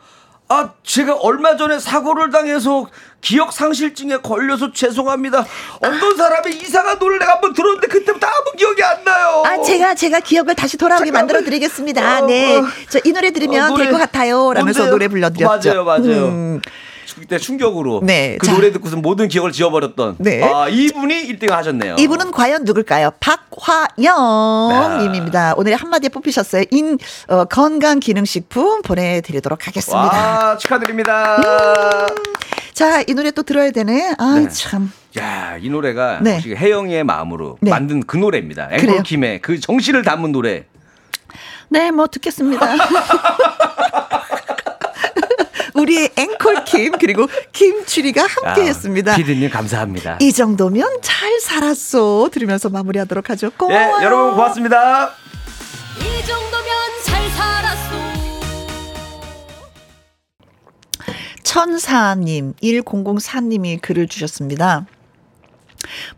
S2: 아, 제가 얼마 전에 사고를 당해서 기억 상실증에 걸려서 죄송합니다. 어떤 사람의 이상한 노래를 내가 한번 들었는데 그때부터 아무 기억이 안 나요.
S1: 아, 제가, 제가 기억을 다시 돌아오게. 만들어 드리겠습니다.
S2: 어,
S1: 네.
S2: 어.
S1: 저이 노래 들으면
S2: 어, 노래.
S1: 될것 같아요. 라면서
S2: 뭔데요?
S1: 노래 불러드렸죠.
S2: 맞아요, 맞아요.
S1: 음.
S2: 그때 충격으로
S1: 네,
S2: 그
S1: 자.
S2: 노래 듣고서 모든 기억을 지워버렸던
S1: 네.
S2: 아 이분이 1등 하셨네요.
S1: 이분은 과연 누굴까요? 박화영 님입니다. 오늘의 한마디에 뽑히셨어요. 인 어, 건강기능식품 보내드리도록 하겠습니다.
S2: 와 축하드립니다.
S1: 자, 이 노래 또 들어야 되네. 아,
S2: 네.
S1: 참.
S2: 야, 이 노래가
S1: 네.
S2: 혜영이의 마음으로
S1: 네.
S2: 만든 그 노래입니다. 앵콜킴의 그 정신을 담은 노래.
S1: 네, 뭐 듣겠습니다. [LAUGHS] 우리의 앵콜킴 그리고 김추리가 함께했습니다.
S2: 아, 피디님 감사합니다.
S1: 이 정도면 잘 살았어 들으면서 마무리하도록 하죠.
S2: 네,
S1: 고마워요.
S2: 여러분 고맙습니다.
S3: 이 정도면
S1: 천사님 1004님이 글을 주셨습니다.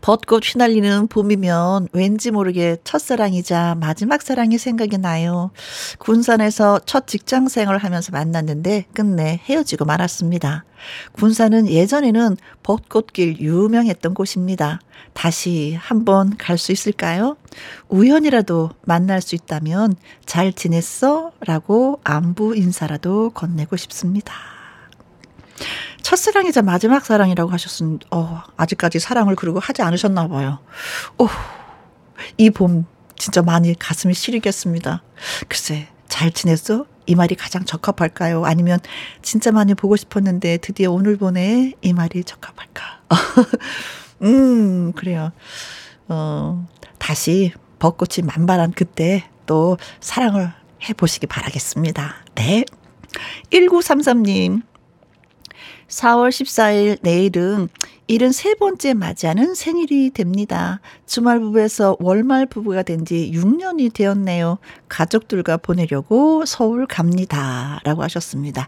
S1: 벚꽃 휘날리는 봄이면 왠지 모르게 첫사랑이자 마지막 사랑이 생각이 나요. 군산에서 첫 직장 생활을 하면서 만났는데 끝내 헤어지고 말았습니다. 군산은 예전에는 벚꽃길 유명했던 곳입니다. 다시 한번 갈 수 있을까요? 우연이라도 만날 수 있다면 잘 지냈어? 라고 안부 인사라도 건네고 싶습니다. 첫사랑이자 마지막 사랑이라고 하셨습니다. 어, 아직까지 사랑을 그리고 하지 않으셨나 봐요. 오, 이 봄 진짜 많이 가슴이 시리겠습니다. 글쎄, 잘 지냈어? 이 말이 가장 적합할까요? 아니면 진짜 많이 보고 싶었는데 드디어 오늘 보내? 이 말이 적합할까? [LAUGHS] 음, 그래요. 어, 다시 벚꽃이 만발한 그때 또 사랑을 해보시기 바라겠습니다. 네. 1933님. 4월 14일 내일은 73번째 맞이하는 생일이 됩니다. 주말 부부에서 월말 부부가 된 지 6년이 되었네요. 가족들과 보내려고 서울 갑니다. 라고 하셨습니다.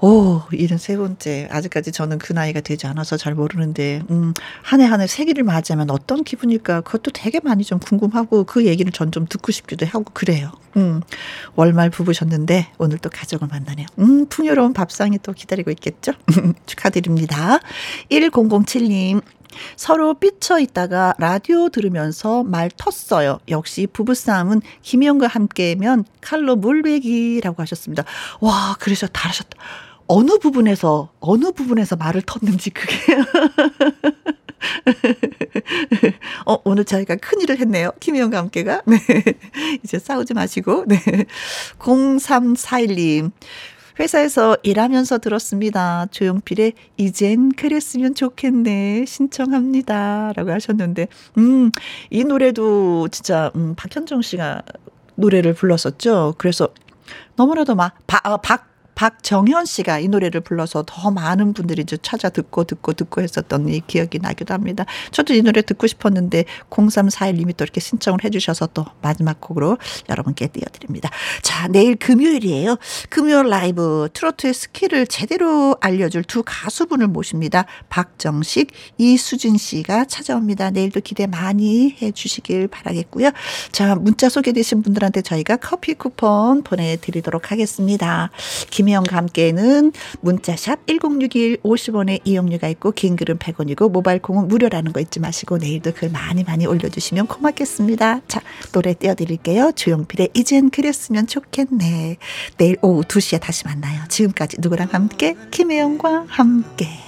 S1: 오, 73번째. 아직까지 저는 그 나이가 되지 않아서 잘 모르는데, 음, 한 해 한 해 생일을 맞이하면 어떤 기분일까? 그것도 되게 많이 좀 궁금하고 그 얘기를 전 좀 듣고 싶기도 하고 그래요. 음, 월말 부부셨는데 오늘 또 가족을 만나네요. 음, 풍요로운 밥상이 또 기다리고 있겠죠? [LAUGHS] 축하드립니다. 1007님. 서로 삐쳐 있다가 라디오 들으면서 말 텄어요. 역시 부부싸움은 김희영과 함께면 칼로 물베기라고 하셨습니다. 와, 그래서 다르셨다. 어느 부분에서, 어느 부분에서 말을 텄는지 그게. [LAUGHS] 어, 오늘 저희가 큰일을 했네요. 김희영과 함께가. 네. 이제 싸우지 마시고. 네. 0341님. 회사에서 일하면서 들었습니다. 조용필의 이젠 그랬으면 좋겠네. 신청합니다. 라고 하셨는데, 음, 이 노래도 진짜, 음, 박현정 씨가 노래를 불렀었죠. 그래서 너무나도 막, 박, 아, 박, 박정현 씨가 이 노래를 불러서 더 많은 분들이 이제 찾아 듣고 듣고 듣고 했었던 이 기억이 나기도 합니다. 저도 이 노래 듣고 싶었는데 0341님이 또 이렇게 신청을 해주셔서 또 마지막 곡으로 여러분께 띄워드립니다. 자, 내일 금요일이에요. 금요일 라이브 트로트의 스킬을 제대로 알려줄 두 가수분을 모십니다. 박정식, 이수진 씨가 찾아옵니다. 내일도 기대 많이 해주시길 바라겠고요. 자, 문자 소개되신 분들한테 저희가 커피 쿠폰 보내드리도록 하겠습니다. 김혜영과 함께는 문자샵 1061 50원의 이용료가 있고 긴 글은 100원이고 모바일 콩은 무료라는 거 잊지 마시고 내일도 글 많이 많이 올려주시면 고맙겠습니다. 자 노래 띄워드릴게요. 조용필의 이젠 그랬으면 좋겠네. 내일 오후 2시에 다시 만나요. 지금까지 누구랑 함께 김혜영과 함께